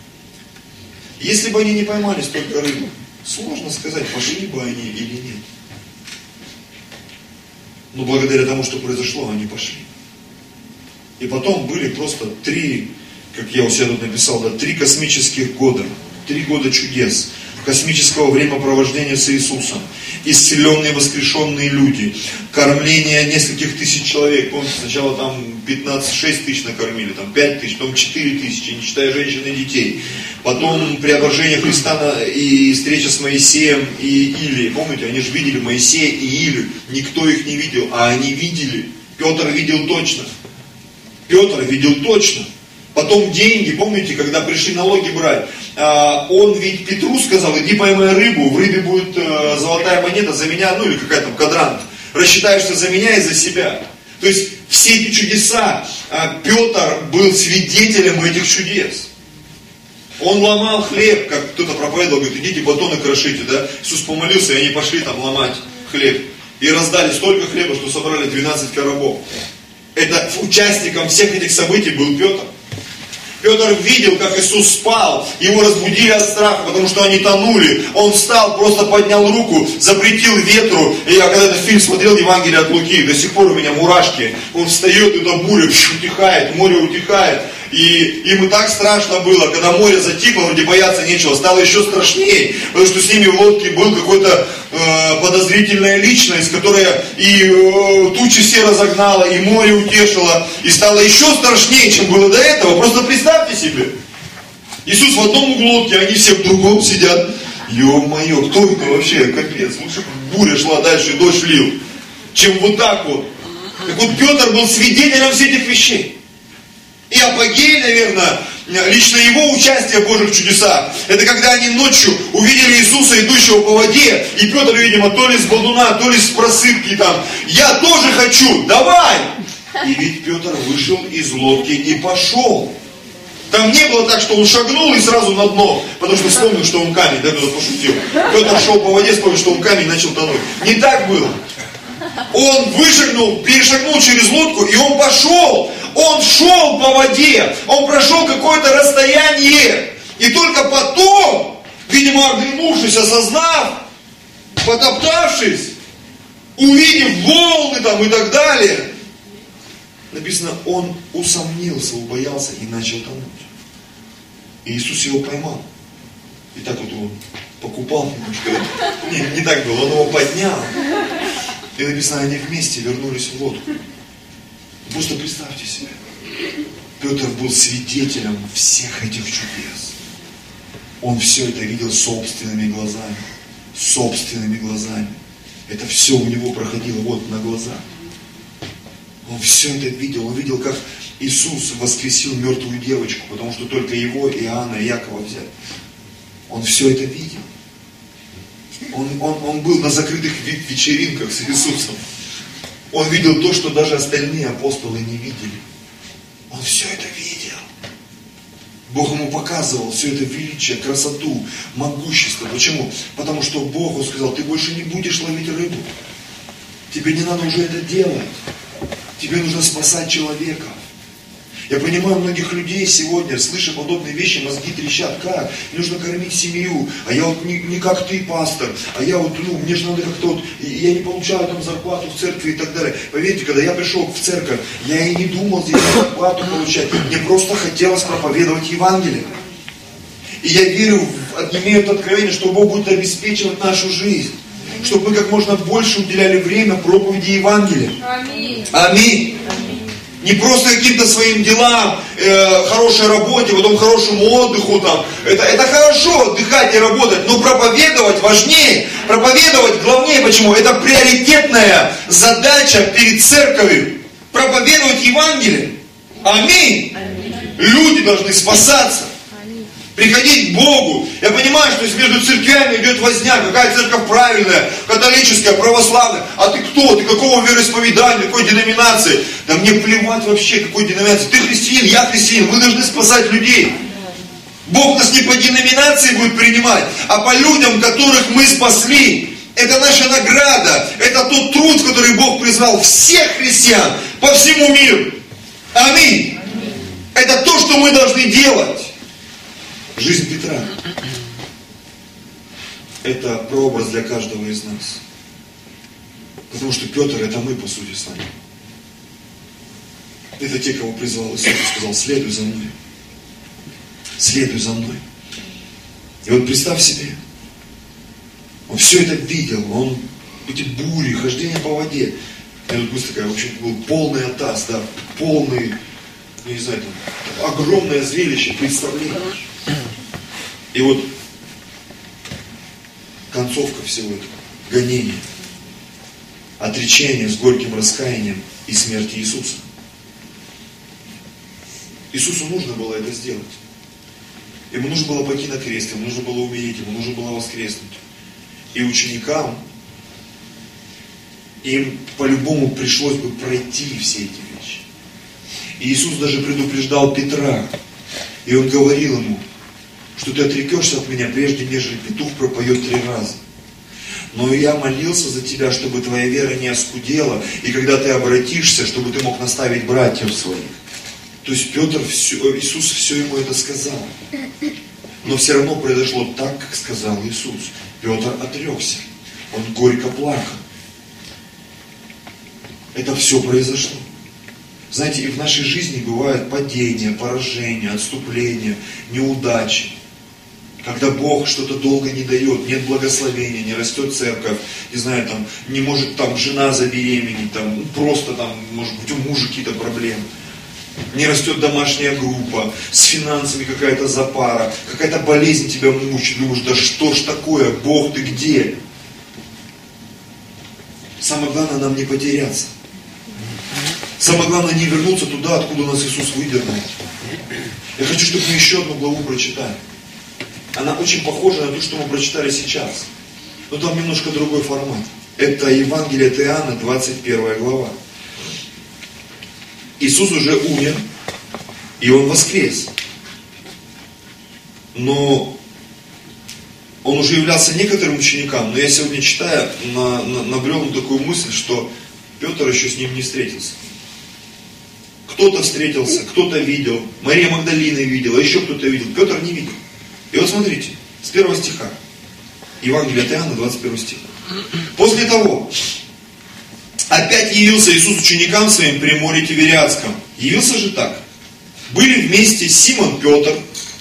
Если бы они не поймали столько рыбы, сложно сказать, пошли бы они или нет. Но благодаря тому, что произошло, они пошли. И потом были просто три как я у себя тут написал, да, три космических года, три года чудес, космического времяпровождения с Иисусом, исцеленные воскрешенные люди, кормление нескольких тысяч человек, помните, сначала там 15-6 тысяч накормили, там 5 тысяч, потом 4 тысячи, не считая женщин и детей, потом преображение Христа и встреча с Моисеем и Или, помните, они же видели Моисея и Илью, никто их не видел, а они видели, Петр видел точно, Петр видел точно, Потом деньги, помните, когда пришли налоги брать, а, он ведь Петру сказал, иди поймай рыбу, в рыбе будет э, золотая монета за меня, ну или какая-то квадрант. Рассчитаешься за меня и за себя. То есть все эти чудеса, а, Петр был свидетелем этих чудес. Он ломал хлеб, как кто-то проповедовал, говорит, идите батоны крошите, да? Иисус помолился, и они пошли там ломать хлеб. И раздали столько хлеба, что собрали 12 коробов. Это участником всех этих событий был Петр. Петр видел, как Иисус спал, его разбудили от страха, потому что они тонули. Он встал, просто поднял руку, запретил ветру. И я когда этот фильм смотрел, Евангелие от Луки, до сих пор у меня мурашки. Он встает, и эта буря утихает, море утихает. И им и так страшно было, когда море затихло, вроде бояться нечего, стало еще страшнее, потому что с ними в лодке был какой-то э, подозрительная личность, которая и э, тучи все разогнала, и море утешила, и стало еще страшнее, чем было до этого. Просто представьте себе. Иисус в одном углу лодки, они все в другом сидят. Ё-моё, кто это вообще? Капец. Лучше буря шла дальше, дождь лил, чем вот так вот. Так вот Петр был свидетелем всех этих вещей. И апогей, наверное, лично его участие в Божьих чудесах, это когда они ночью увидели Иисуса, идущего по воде, и Петр, видимо, то ли с балдуна, то ли с просыпки там, я тоже хочу, давай! И ведь Петр вышел из лодки и пошел. Там не было так, что он шагнул и сразу на дно, потому что вспомнил, что он камень, да, кто-то пошутил. Петр шел по воде, вспомнил, что он камень, начал тонуть. Не так было. Он вышагнул, перешагнул через лодку, и он пошел. Он шел по воде, он прошел какое-то расстояние. И только потом, видимо, оглянувшись, осознав, потоптавшись, увидев волны там и так далее, написано, он усомнился, убоялся и начал тонуть. И Иисус его поймал. И так вот он покупал немножко. Не, не так было, он его поднял. И написано, они вместе вернулись в лодку. Просто представьте себе. Петр был свидетелем всех этих чудес. Он все это видел собственными глазами. Собственными глазами. Это все у него проходило вот на глазах. Он все это видел. Он видел, как Иисус воскресил мертвую девочку, потому что только его, Иоанна и Якова взяли. Он все это видел. Он, он, он был на закрытых вечеринках с Иисусом. Он видел то, что даже остальные апостолы не видели. Он все это видел. Бог ему показывал все это величие, красоту, могущество. Почему? Потому что Бог, он сказал, ты больше не будешь ловить рыбу. Тебе не надо уже это делать. Тебе нужно спасать человека. Я понимаю многих людей сегодня, слыша подобные вещи, мозги трещат. Как? Мне нужно кормить семью, а я вот не, не как ты, пастор, а я вот, ну, мне же надо как-то вот, я не получаю там зарплату в церкви и так далее. Поверьте, когда я пришел в церковь, я и не думал здесь зарплату получать. Мне просто хотелось проповедовать Евангелие. И я верю, имею это откровение, что Бог будет обеспечивать нашу жизнь чтобы мы как можно больше уделяли время проповеди Евангелия. Аминь. Аминь. Не просто каким-то своим делам, э, хорошей работе, потом хорошему отдыху там. Это, это хорошо, отдыхать и работать, но проповедовать важнее. Проповедовать главнее. Почему? Это приоритетная задача перед церковью. Проповедовать Евангелие. Аминь. Аминь. Люди должны спасаться приходить к Богу. Я понимаю, что между церквями идет возня, какая церковь правильная, католическая, православная, а ты кто, ты какого вероисповедания, какой деноминации? Да мне плевать вообще, какой деноминации. Ты христианин, я христианин, мы должны спасать людей. Бог нас не по деноминации будет принимать, а по людям, которых мы спасли. Это наша награда, это тот труд, который Бог призвал всех христиан по всему миру. Аминь. Это то, что мы должны делать. Жизнь Петра – это прообраз для каждого из нас. Потому что Петр – это мы, по сути, с вами. Это те, кого призвал Иисус и сказал, следуй за мной. Следуй за мной. И вот представь себе, он все это видел, он эти бури, хождение по воде. Я тут мысль такая, в общем, был полный атас, да, полный, ну, не знаю, там, огромное зрелище, представление. И вот концовка всего этого, гонение, отречение с горьким раскаянием и смерть Иисуса. Иисусу нужно было это сделать. Ему нужно было пойти на крест, ему нужно было умереть, ему нужно было воскреснуть. И ученикам, им по-любому пришлось бы пройти все эти вещи. И Иисус даже предупреждал Петра, и он говорил ему, что ты отрекешься от меня, прежде нежели петух пропоет три раза. Но я молился за тебя, чтобы твоя вера не оскудела, и когда ты обратишься, чтобы ты мог наставить братьев своих. То есть Петр, все, Иисус все ему это сказал. Но все равно произошло так, как сказал Иисус. Петр отрекся. Он горько плакал. Это все произошло. Знаете, и в нашей жизни бывают падения, поражения, отступления, неудачи. Когда Бог что-то долго не дает, нет благословения, не растет церковь, не знаю, там, не может там жена забеременеть, там, просто там, может быть, у мужа какие-то проблемы. Не растет домашняя группа, с финансами какая-то запара, какая-то болезнь тебя мучит, думаешь, да что ж такое, Бог ты где? Самое главное нам не потеряться. Самое главное не вернуться туда, откуда нас Иисус выдернул. Я хочу, чтобы мы еще одну главу прочитали. Она очень похожа на то, что мы прочитали сейчас. Но там немножко другой формат. Это Евангелие от Иоанна, 21 глава. Иисус уже умер, и Он воскрес. Но Он уже являлся некоторым ученикам, но я сегодня читая, на, на, набрел на такую мысль, что Петр еще с ним не встретился. Кто-то встретился, кто-то видел, Мария Магдалина видела, еще кто-то видел, Петр не видел. И вот смотрите, с первого стиха, Евангелие от Иоанна, 21 стих. После того, опять явился Иисус ученикам своим при море Тивериадском. Явился же так. Были вместе Симон Петр,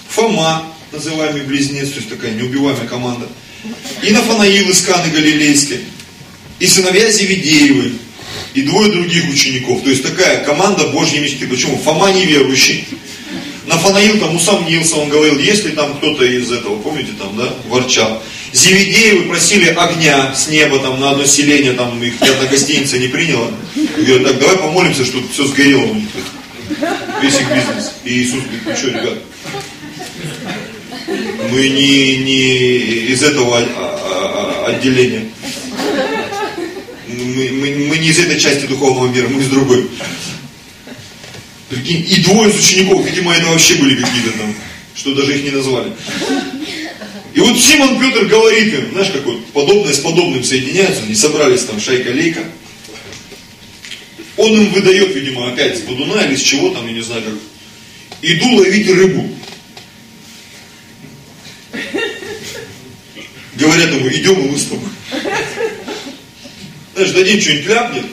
Фома, называемый близнец, то есть такая неубиваемая команда, и Нафанаил из Каны Галилейской, и сыновья Зеведеевы, и двое других учеников. То есть такая команда Божьей мечты. Почему? Фома неверующий, Нафанаил там усомнился, он говорил, есть ли там кто-то из этого, помните там, да, ворчал. Зеведеевы просили огня с неба там на одно селение, там их ни одна гостиница не приняла. И говорят, так, давай помолимся, чтобы все сгорело у них. Весь их бизнес. И Иисус говорит, ну что, ребят, мы не, не из этого а, а, а, отделения. Мы, мы, мы не из этой части духовного мира, мы из другой. Прикинь, и двое из учеников, видимо, это вообще были какие-то там, что даже их не назвали. И вот Симон Петр говорит им, знаешь, как вот подобное с подобным соединяются, они собрались там шайка-лейка. Он им выдает, видимо, опять с бодуна или с чего там, я не знаю как. Иду ловить рыбу. Говорят ему, идем и мы с тобой. Знаешь, дадим что-нибудь ляпнет,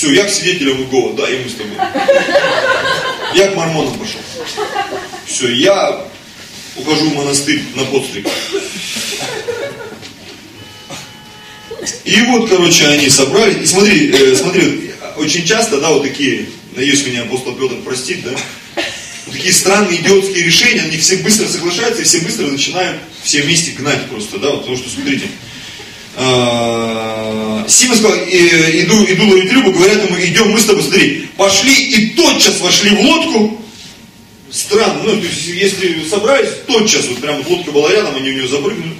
все, я к свидетелям Иеговы, да, и мы с тобой. Я к мормонам пошел. Все, я ухожу в монастырь на подстриг. И вот, короче, они собрались. И смотри, э, смотри, очень часто, да, вот такие, надеюсь, меня апостол Петр простит, да, вот такие странные идиотские решения, они все быстро соглашаются, и все быстро начинают все вместе гнать просто, да, вот, потому что, смотрите, а, Симон сказал, иду, иду ловить рыбу, говорят ему, идем мы с тобой, смотри, пошли и тотчас вошли в лодку. Странно, ну, то есть, если собрались, тотчас, вот прям лодка была рядом, они в нее запрыгнули.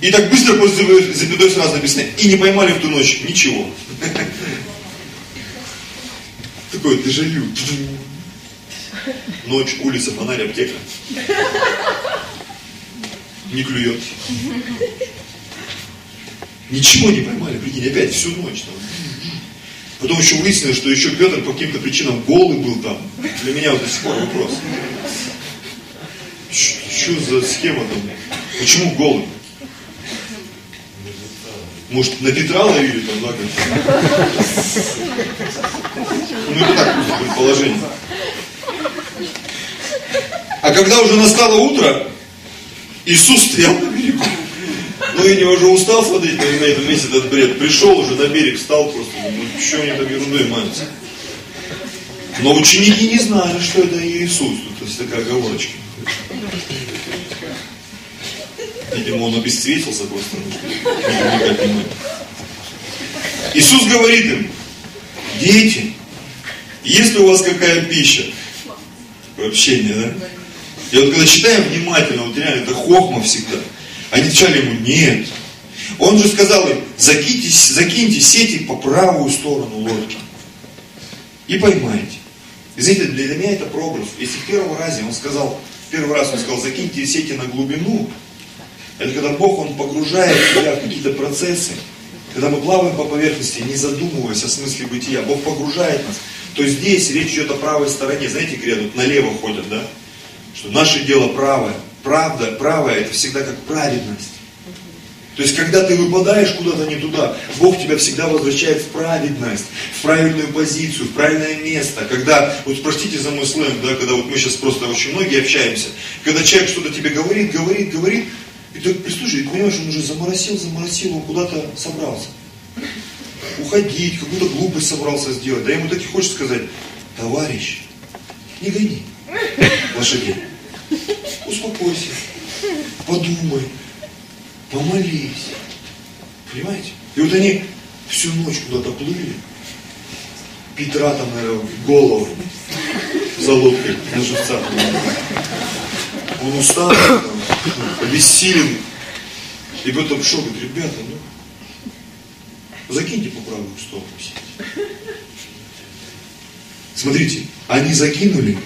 И так быстро после запятой сразу написано, и не поймали в ту ночь ничего. Такое дежавю. Ночь, улица, фонарь, аптека. Не клюет. Ничего не поймали, прикинь, опять всю ночь там. Потом еще выяснилось, что еще Петр по каким-то причинам голый был там. Для меня вот до сих пор вопрос. Что за схема там? Почему голый? Может, на Петра ловили там, да, Ну, это так, предположение. А когда уже настало утро, Иисус стоял на берегу. Ну, видимо, уже устал смотреть на, этом месте этот бред. Пришел уже на берег, встал просто. Ну, что они там ерундой маются? Но ученики не знали, что это Иисус. То есть такая оговорочка. Видимо, он обесцветился просто. Иисус говорит им, дети, Есть ли у вас какая пища? Общение, да? И вот когда читаем внимательно, вот реально это хохма всегда. Они отвечали ему, нет. Он же сказал им, закиньте, закиньте сети по правую сторону лодки. И поймайте. И знаете, для меня это програф. Если в первом разе он сказал, первый раз он сказал, закиньте сети на глубину, это когда Бог, Он погружает тебя в какие-то процессы, когда мы плаваем по поверхности, не задумываясь о смысле бытия, Бог погружает нас, то здесь речь идет о правой стороне. Знаете, говорят, налево ходят, да? Что наше дело правое. Правда, правое это всегда как праведность. То есть, когда ты выпадаешь куда-то не туда, Бог тебя всегда возвращает в праведность, в правильную позицию, в правильное место. Когда, вот простите за мой сленг, да, когда вот мы сейчас просто очень многие общаемся, когда человек что-то тебе говорит, говорит, говорит, и ты прислушай, понимаешь, он уже заморосил, заморосил, он куда-то собрался. Уходить, какую-то глупость собрался сделать. Да ему так и хочется сказать, товарищ, не гони лошадей. Успокойся, подумай, помолись. Понимаете? И вот они всю ночь куда-то плыли. Петра там, наверное, голову за лодкой на живца. Он устал, обессилен. И потом шел, говорит, ребята, ну, закиньте по правую сторону. Смотрите, они закинули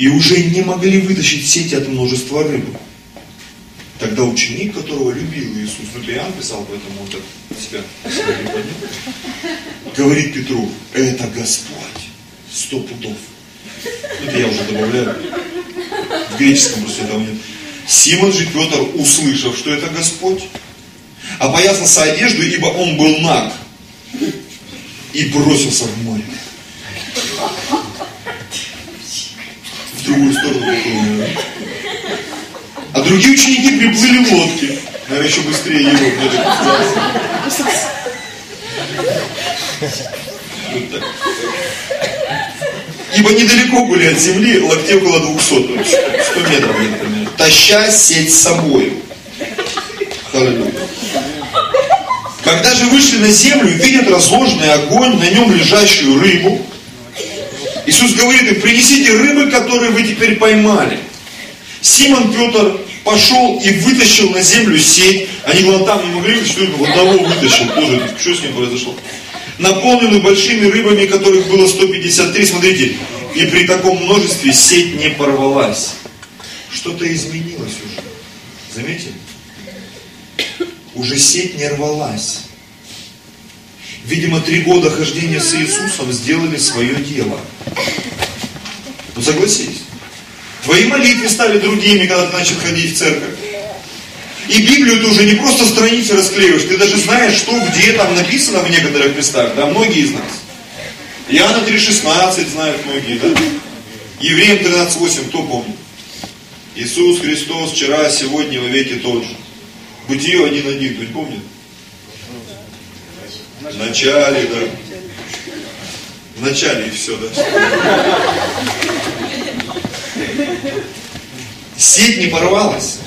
и уже не могли вытащить сеть от множества рыбы. Тогда ученик, которого любил Иисус, ну это Иоанн писал, поэтому он так себя говорит Петру, это Господь, сто пудов. Это я уже добавляю. В греческом просто этого нет. Симон же Петр, услышав, что это Господь, опоясался одежду, ибо он был наг, и бросился в море. Другую сторону. А другие ученики приплыли в лодке. Наверное, еще быстрее его. Ибо недалеко были от земли, локтей около 200, 100 метров, например, таща сеть с собой. Когда же вышли на землю, видят разложенный огонь, на нем лежащую рыбу. Иисус говорит им, принесите рыбы, которые вы теперь поймали. Симон Петр пошел и вытащил на землю сеть. Они, главное, там не могли, что он одного вытащил тоже. Что с ним произошло? наполненную большими рыбами, которых было 153. Смотрите, и при таком множестве сеть не порвалась. Что-то изменилось уже. Заметили? Уже сеть не рвалась. Видимо, три года хождения с Иисусом сделали свое дело. Ну согласись. Твои молитвы стали другими, когда ты начал ходить в церковь. И Библию ты уже не просто страницы расклеиваешь, ты даже знаешь, что где там написано в некоторых местах, да, многие из нас. Иоанна 3,16 знают многие, да? Евреям 13,8, кто помнит? Иисус Христос вчера, сегодня, во веки тот же. Бытие один один, кто-нибудь помнит? В начале, да. В начале и все, да. Сеть не порвалась.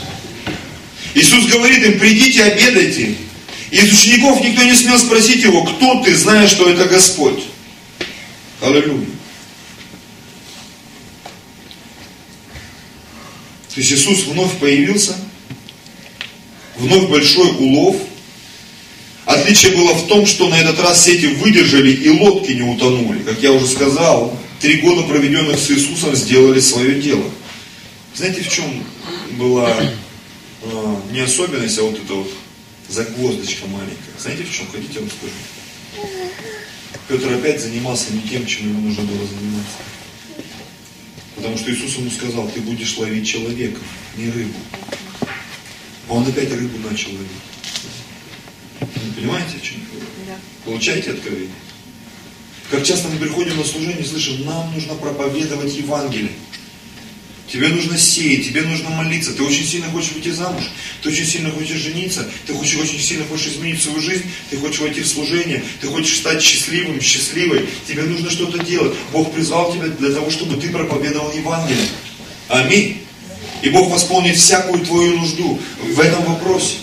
Иисус говорит им, придите, обедайте. Из учеников никто не смел спросить его, кто ты, зная, что это Господь. Аллилуйя. То есть Иисус вновь появился, вновь большой улов. Отличие было в том, что на этот раз сети выдержали и лодки не утонули. Как я уже сказал, три года проведенных с Иисусом сделали свое дело. Знаете, в чем была э, не особенность, а вот эта вот загвоздочка маленькая. Знаете, в чем? Хотите, я вам скажу. Петр опять занимался не тем, чем ему нужно было заниматься. Потому что Иисус ему сказал, ты будешь ловить человека, не рыбу. А он опять рыбу начал ловить. Вы понимаете, о чем говорю? Да. Получаете откровение? Как часто мы приходим на служение и слышим, нам нужно проповедовать Евангелие. Тебе нужно сеять, тебе нужно молиться. Ты очень сильно хочешь выйти замуж, ты очень сильно хочешь жениться, ты хочешь, очень сильно хочешь изменить свою жизнь, ты хочешь войти в служение, ты хочешь стать счастливым, счастливой. Тебе нужно что-то делать. Бог призвал тебя для того, чтобы ты проповедовал Евангелие. Аминь. И Бог восполнит всякую твою нужду в этом вопросе.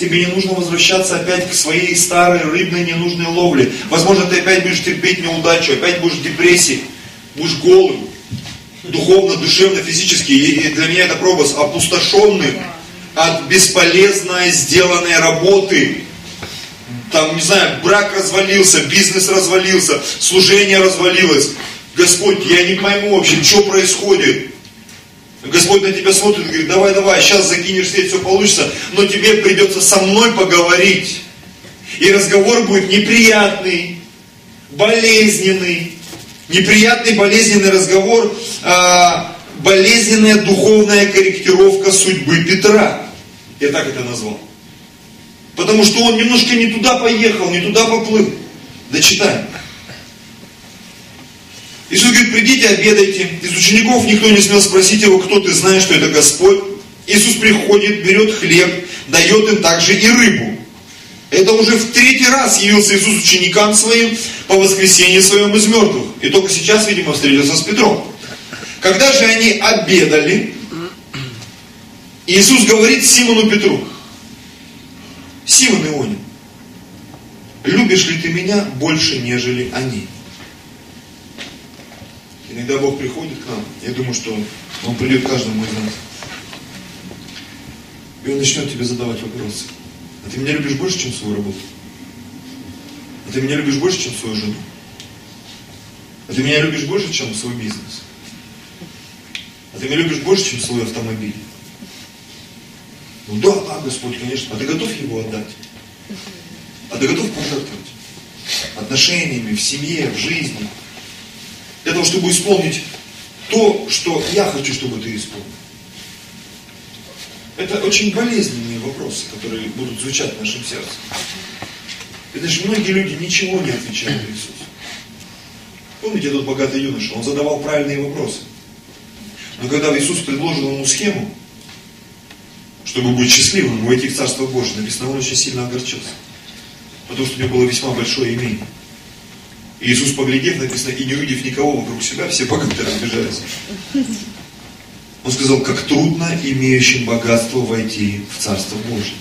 Тебе не нужно возвращаться опять к своей старой рыбной ненужной ловле. Возможно, ты опять будешь терпеть неудачу, опять будешь в депрессии, будешь голым, духовно, душевно, физически. И для меня это прообраз опустошенный от бесполезной сделанной работы. Там, не знаю, брак развалился, бизнес развалился, служение развалилось. Господь, я не пойму вообще, что происходит. Господь на тебя смотрит и говорит, давай, давай, сейчас закинешь сеть, все получится, но тебе придется со мной поговорить. И разговор будет неприятный, болезненный. Неприятный, болезненный разговор, а, болезненная духовная корректировка судьбы Петра. Я так это назвал. Потому что он немножко не туда поехал, не туда поплыл. Дочитаем. Иисус говорит, придите, обедайте. Из учеников никто не смел спросить его, кто ты знаешь, что это Господь. Иисус приходит, берет хлеб, дает им также и рыбу. Это уже в третий раз явился Иисус ученикам своим по воскресенье своем из мертвых. И только сейчас, видимо, встретился с Петром. Когда же они обедали, Иисус говорит Симону Петру, Симон Ионин, любишь ли ты меня больше, нежели они? Иногда Бог приходит к нам, я думаю, что Он придет каждому из нас. И Он начнет тебе задавать вопросы. А ты меня любишь больше, чем свою работу? А ты меня любишь больше, чем свою жену? А ты меня любишь больше, чем свой бизнес? А ты меня любишь больше, чем свой автомобиль? Ну да, да, Господь, конечно. А ты готов его отдать? А ты готов пожертвовать? Отношениями, в семье, в жизни, для того, чтобы исполнить то, что я хочу, чтобы ты исполнил. Это очень болезненные вопросы, которые будут звучать в нашем сердце. И знаешь, многие люди ничего не отвечают Иисусу. Помните тот богатый юноша? Он задавал правильные вопросы. Но когда Иисус предложил ему схему, чтобы быть счастливым, войти в Царство Божие, написано, он очень сильно огорчился. Потому что у него было весьма большое имение. Иисус, поглядев, написано, и не увидев никого вокруг себя, все богаты разбежались. Он сказал, как трудно имеющим богатство войти в Царство Божие.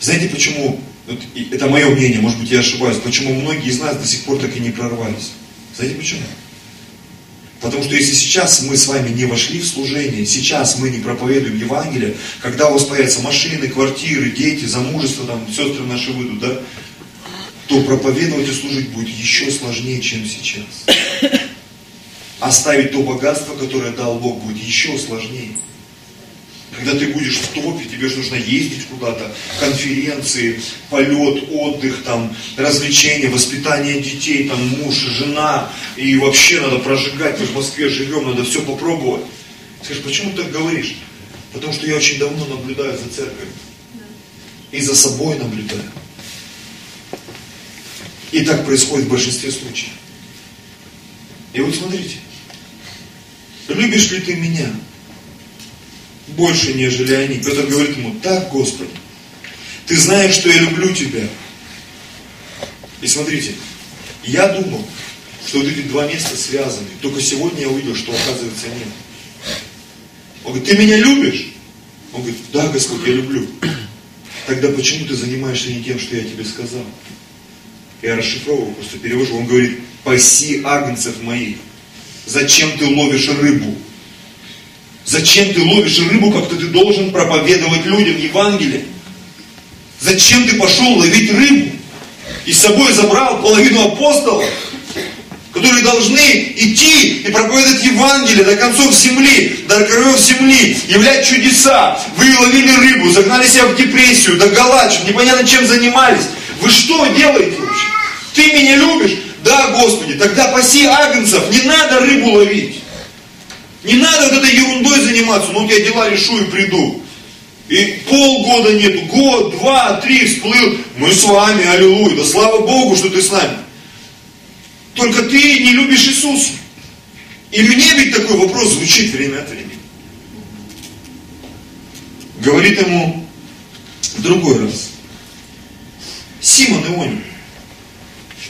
Знаете, почему, вот, это мое мнение, может быть, я ошибаюсь, почему многие из нас до сих пор так и не прорвались? Знаете почему? Потому что если сейчас мы с вами не вошли в служение, сейчас мы не проповедуем Евангелие, когда у вас появятся машины, квартиры, дети, замужество, там, сестры наши выйдут, да, то проповедовать и служить будет еще сложнее, чем сейчас. [COUGHS] Оставить то богатство, которое дал Бог, будет еще сложнее. Когда ты будешь в топе, тебе же нужно ездить куда-то, конференции, полет, отдых, там, развлечения, воспитание детей, там, муж, жена, и вообще надо прожигать, мы в Москве живем, надо все попробовать. Скажешь, почему ты так говоришь? Потому что я очень давно наблюдаю за церковью. И за собой наблюдаю. И так происходит в большинстве случаев. И вот смотрите, любишь ли ты меня больше, нежели они? Петр говорит ему, так, Господи, ты знаешь, что я люблю тебя. И смотрите, я думал, что вот эти два места связаны. Только сегодня я увидел, что оказывается нет. Он говорит, ты меня любишь? Он говорит, да, Господь, я люблю. Тогда почему ты занимаешься не тем, что я тебе сказал? Я расшифровываю, просто перевожу. Он говорит, паси агнцев моих. Зачем ты ловишь рыбу? Зачем ты ловишь рыбу, как-то ты должен проповедовать людям Евангелие? Зачем ты пошел ловить рыбу? И с собой забрал половину апостолов, которые должны идти и проповедовать Евангелие до концов земли, до краев земли, являть чудеса. Вы ловили рыбу, загнали себя в депрессию, до галач, непонятно чем занимались. Вы что делаете вообще? Ты меня любишь? Да, Господи, тогда паси агнцев, не надо рыбу ловить. Не надо вот этой ерундой заниматься, ну вот я дела решу и приду. И полгода нету, год, два, три, всплыл, мы с вами, аллилуйя, да слава Богу, что ты с нами. Только ты не любишь Иисуса. И мне ведь такой вопрос звучит время от времени. Говорит ему в другой раз. Симон Ионин,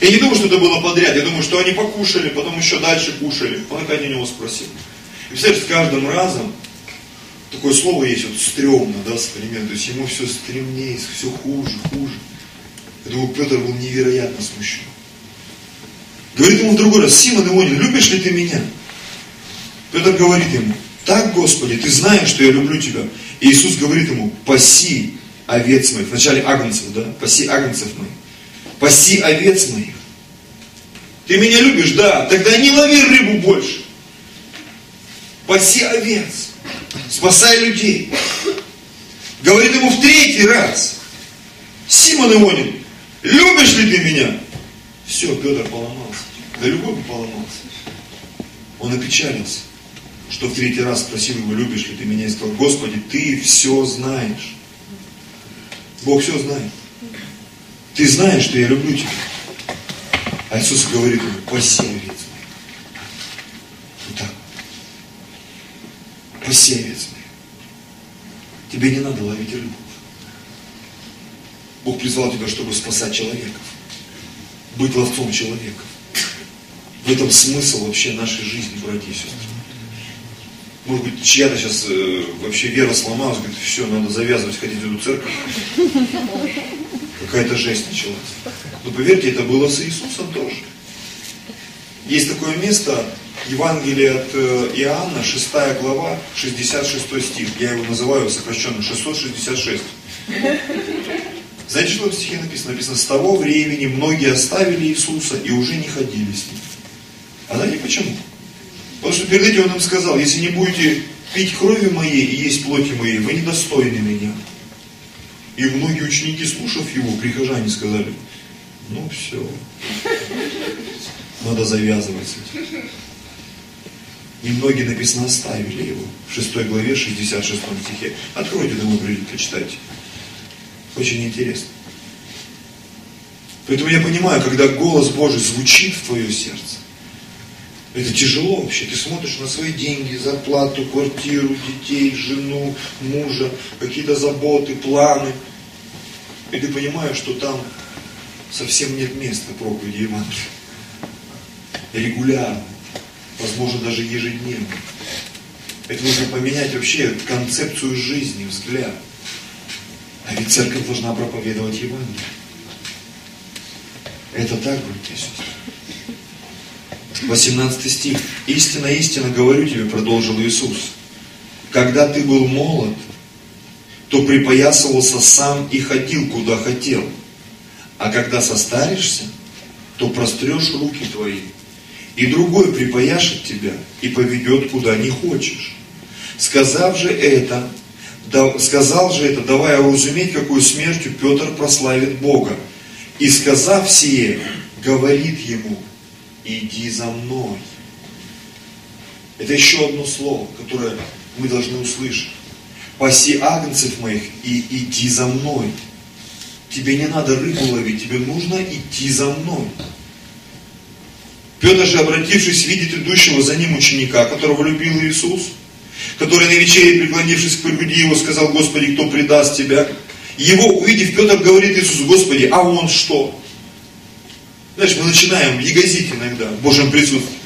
я не думаю, что это было подряд. Я думаю, что они покушали, потом еще дальше кушали. Он опять у него спросил. И представляешь, с каждым разом такое слово есть, вот стрёмно, да, современно, то есть ему все стремнее, все хуже, хуже. Я думаю, Петр был невероятно смущен. Говорит ему в другой раз, Симон Ионин, любишь ли ты меня? Петр говорит ему, так, Господи, ты знаешь, что я люблю тебя. И Иисус говорит ему, паси овец моих. Вначале агнцев, да? Паси агнцев моих. Паси овец моих. Ты меня любишь? Да. Тогда не лови рыбу больше. Паси овец. Спасай людей. Говорит ему в третий раз. Симон Ионин, любишь ли ты меня? Все, Петр поломался. Да любой бы поломался. Он опечалился что в третий раз спросил его, любишь ли ты меня, и сказал, Господи, ты все знаешь. Бог все знает. Ты знаешь, что я люблю тебя. А Иисус говорит паси овец. Вот так. Паси овец. Тебе не надо ловить рыбу. Бог призвал тебя, чтобы спасать человеков. Быть ловцом человека. В этом смысл вообще нашей жизни, братья и сестры может быть, чья-то сейчас э, вообще вера сломалась, говорит, все, надо завязывать, ходить в эту церковь. Какая-то жесть началась. Но поверьте, это было с Иисусом тоже. Есть такое место, Евангелие от э, Иоанна, 6 глава, 66 стих. Я его называю сокращенно 666. Знаете, что в стихе написано? Написано, с того времени многие оставили Иисуса и уже не ходили с Ним. А знаете почему? Потому что перед этим он им сказал, если не будете пить крови моей и есть плоти моей, вы недостойны меня. И многие ученики, слушав его, прихожане сказали, ну все, надо завязывать с. И многие написано оставили его. В 6 главе, 66 стихе. Откройте домой, придите, почитайте. Очень интересно. Поэтому я понимаю, когда голос Божий звучит в твое сердце, это тяжело вообще. Ты смотришь на свои деньги, зарплату, квартиру, детей, жену, мужа, какие-то заботы, планы. И ты понимаешь, что там совсем нет места проповеди Евангелия. Регулярно, возможно, даже ежедневно. Это нужно поменять вообще концепцию жизни, взгляд. А ведь церковь должна проповедовать Евангелие. Это так, братья и сестры. 18 стих. Истина, истина, говорю тебе, продолжил Иисус. Когда ты был молод, то припоясывался сам и ходил, куда хотел. А когда состаришься, то прострешь руки твои, и другой припояшет тебя и поведет, куда не хочешь. Сказав же это, да, сказал же это, давая разуметь, какую смертью Петр прославит Бога. И сказав сие, говорит ему, иди за мной. Это еще одно слово, которое мы должны услышать. Паси агнцев моих и иди за мной. Тебе не надо рыбу ловить, тебе нужно идти за мной. Петр же, обратившись, видит идущего за ним ученика, которого любил Иисус, который на вечере, преклонившись к груди его, сказал, Господи, кто предаст тебя? Его, увидев, Петр говорит Иисусу, Господи, а он что? Знаешь, мы начинаем ягозить иногда в Божьем присутствии.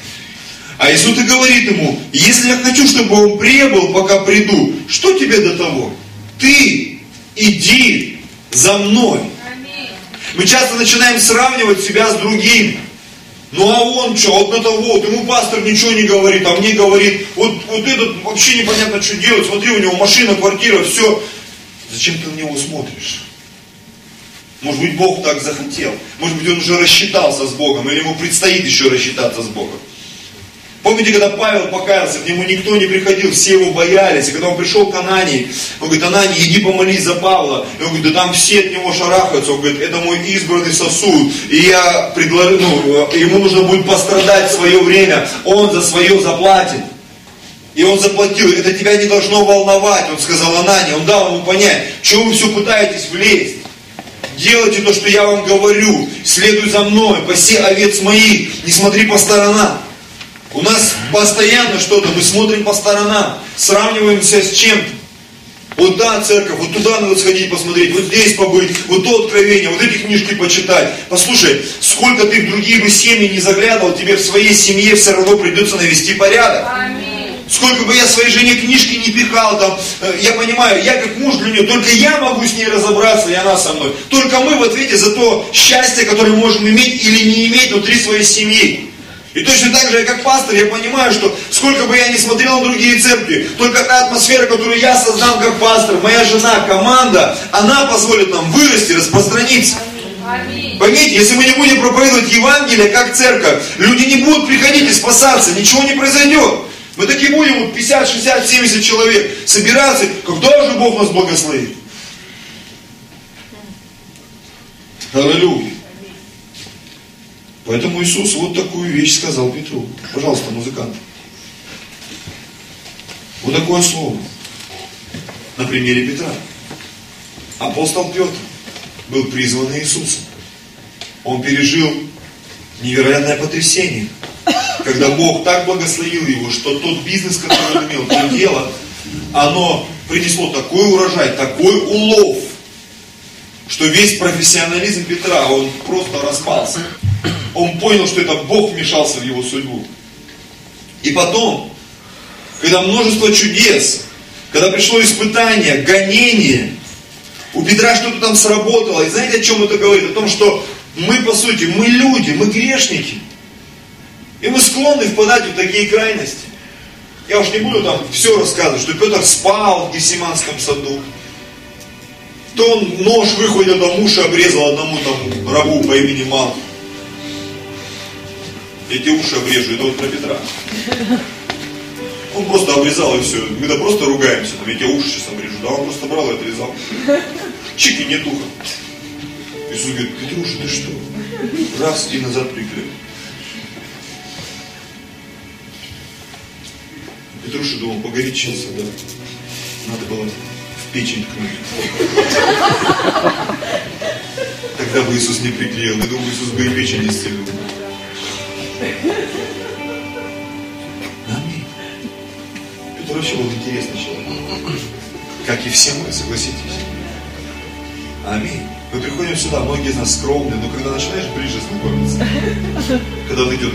А Иисус и говорит ему, если я хочу, чтобы он прибыл, пока приду, что тебе до того? Ты иди за мной. Мы часто начинаем сравнивать себя с другими. Ну а он что, вот на того, вот, ему пастор ничего не говорит, а мне говорит, вот, вот этот вообще непонятно, что делать, смотри, у него машина, квартира, все. Зачем ты на него смотришь? Может быть, Бог так захотел. Может быть, он уже рассчитался с Богом, или ему предстоит еще рассчитаться с Богом. Помните, когда Павел покаялся, к нему никто не приходил, все его боялись. И когда он пришел к Анании, он говорит, Анании, иди помолись за Павла. И он говорит, да там все от него шарахаются. Он говорит, это мой избранный сосуд. И я предложу, ну, ему нужно будет пострадать в свое время. Он за свое заплатит. И он заплатил. Это тебя не должно волновать. Он сказал Анане, он дал ему понять, чего вы все пытаетесь влезть. Делайте то, что я вам говорю. Следуй за мной, паси овец моих. Не смотри по сторонам. У нас постоянно что-то, мы смотрим по сторонам, сравниваемся с чем-то. Вот да, церковь, вот туда надо сходить посмотреть, вот здесь побыть, вот то откровение, вот эти книжки почитать. Послушай, сколько ты в другие бы семьи не заглядывал, тебе в своей семье все равно придется навести порядок. Аминь. Сколько бы я своей жене книжки не пихал, там, э, я понимаю, я как муж для нее, только я могу с ней разобраться, и она со мной. Только мы в ответе за то счастье, которое можем иметь или не иметь внутри своей семьи. И точно так же, я как пастор, я понимаю, что сколько бы я ни смотрел на другие церкви, только та атмосфера, которую я создам как пастор, моя жена, команда, она позволит нам вырасти, распространиться. Поймите, если мы не будем проповедовать Евангелие как церковь, люди не будут приходить и спасаться, ничего не произойдет. Мы такие будем, вот 50, 60, 70 человек собираться, когда же Бог нас благословит? Аллилуйя. Поэтому Иисус вот такую вещь сказал Петру. Пожалуйста, музыкант. Вот такое слово. На примере Петра. Апостол Петр был призван Иисусом. Он пережил невероятное потрясение. Когда Бог так благословил его, что тот бизнес, который он имел, то дело, оно принесло такой урожай, такой улов, что весь профессионализм Петра, он просто распался он понял, что это Бог вмешался в его судьбу. И потом, когда множество чудес, когда пришло испытание, гонение, у Петра что-то там сработало. И знаете, о чем это говорит? О том, что мы, по сути, мы люди, мы грешники. И мы склонны впадать в такие крайности. Я уж не буду там все рассказывать, что Петр спал в Гесиманском саду. То он нож выхватил, там уши обрезал одному там рабу по имени Мал тебе уши обрежу, это вот про Петра. Он просто обрезал и все. Мы да просто ругаемся, там, я тебе уши сейчас обрежу. Да, он просто брал и отрезал. Чики, нет уха. Иисус говорит, Петруша, ты что? Раз и назад приклеил. Петруша думал, погорячился, да. Надо было в печень ткнуть. Тогда бы Иисус не приклеил. Я думаю, Иисус бы и печень не исцелил. Аминь. Петр вообще был интересный человек. Как и все мы, согласитесь. Аминь. Мы приходим сюда, многие из нас скромные, но когда начинаешь ближе знакомиться, когда вот эти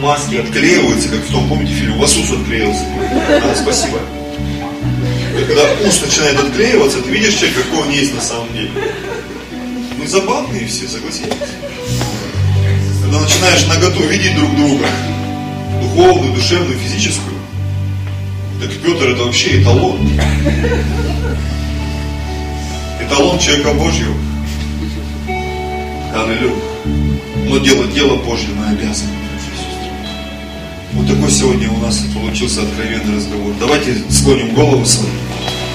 маски отклеиваются, как в том, помните, фильм, у вас ус отклеился. А, спасибо. И когда ус начинает отклеиваться, ты видишь человека, какой он есть на самом деле. Мы забавные все, согласитесь. Когда начинаешь наготу видеть друг друга, духовную, душевную, физическую, так Петр это вообще эталон. Эталон человека Божьего. Аллилуйя. Но делать дело Божье мы обязаны. Вот такой сегодня у нас получился откровенный разговор. Давайте склоним голову свои.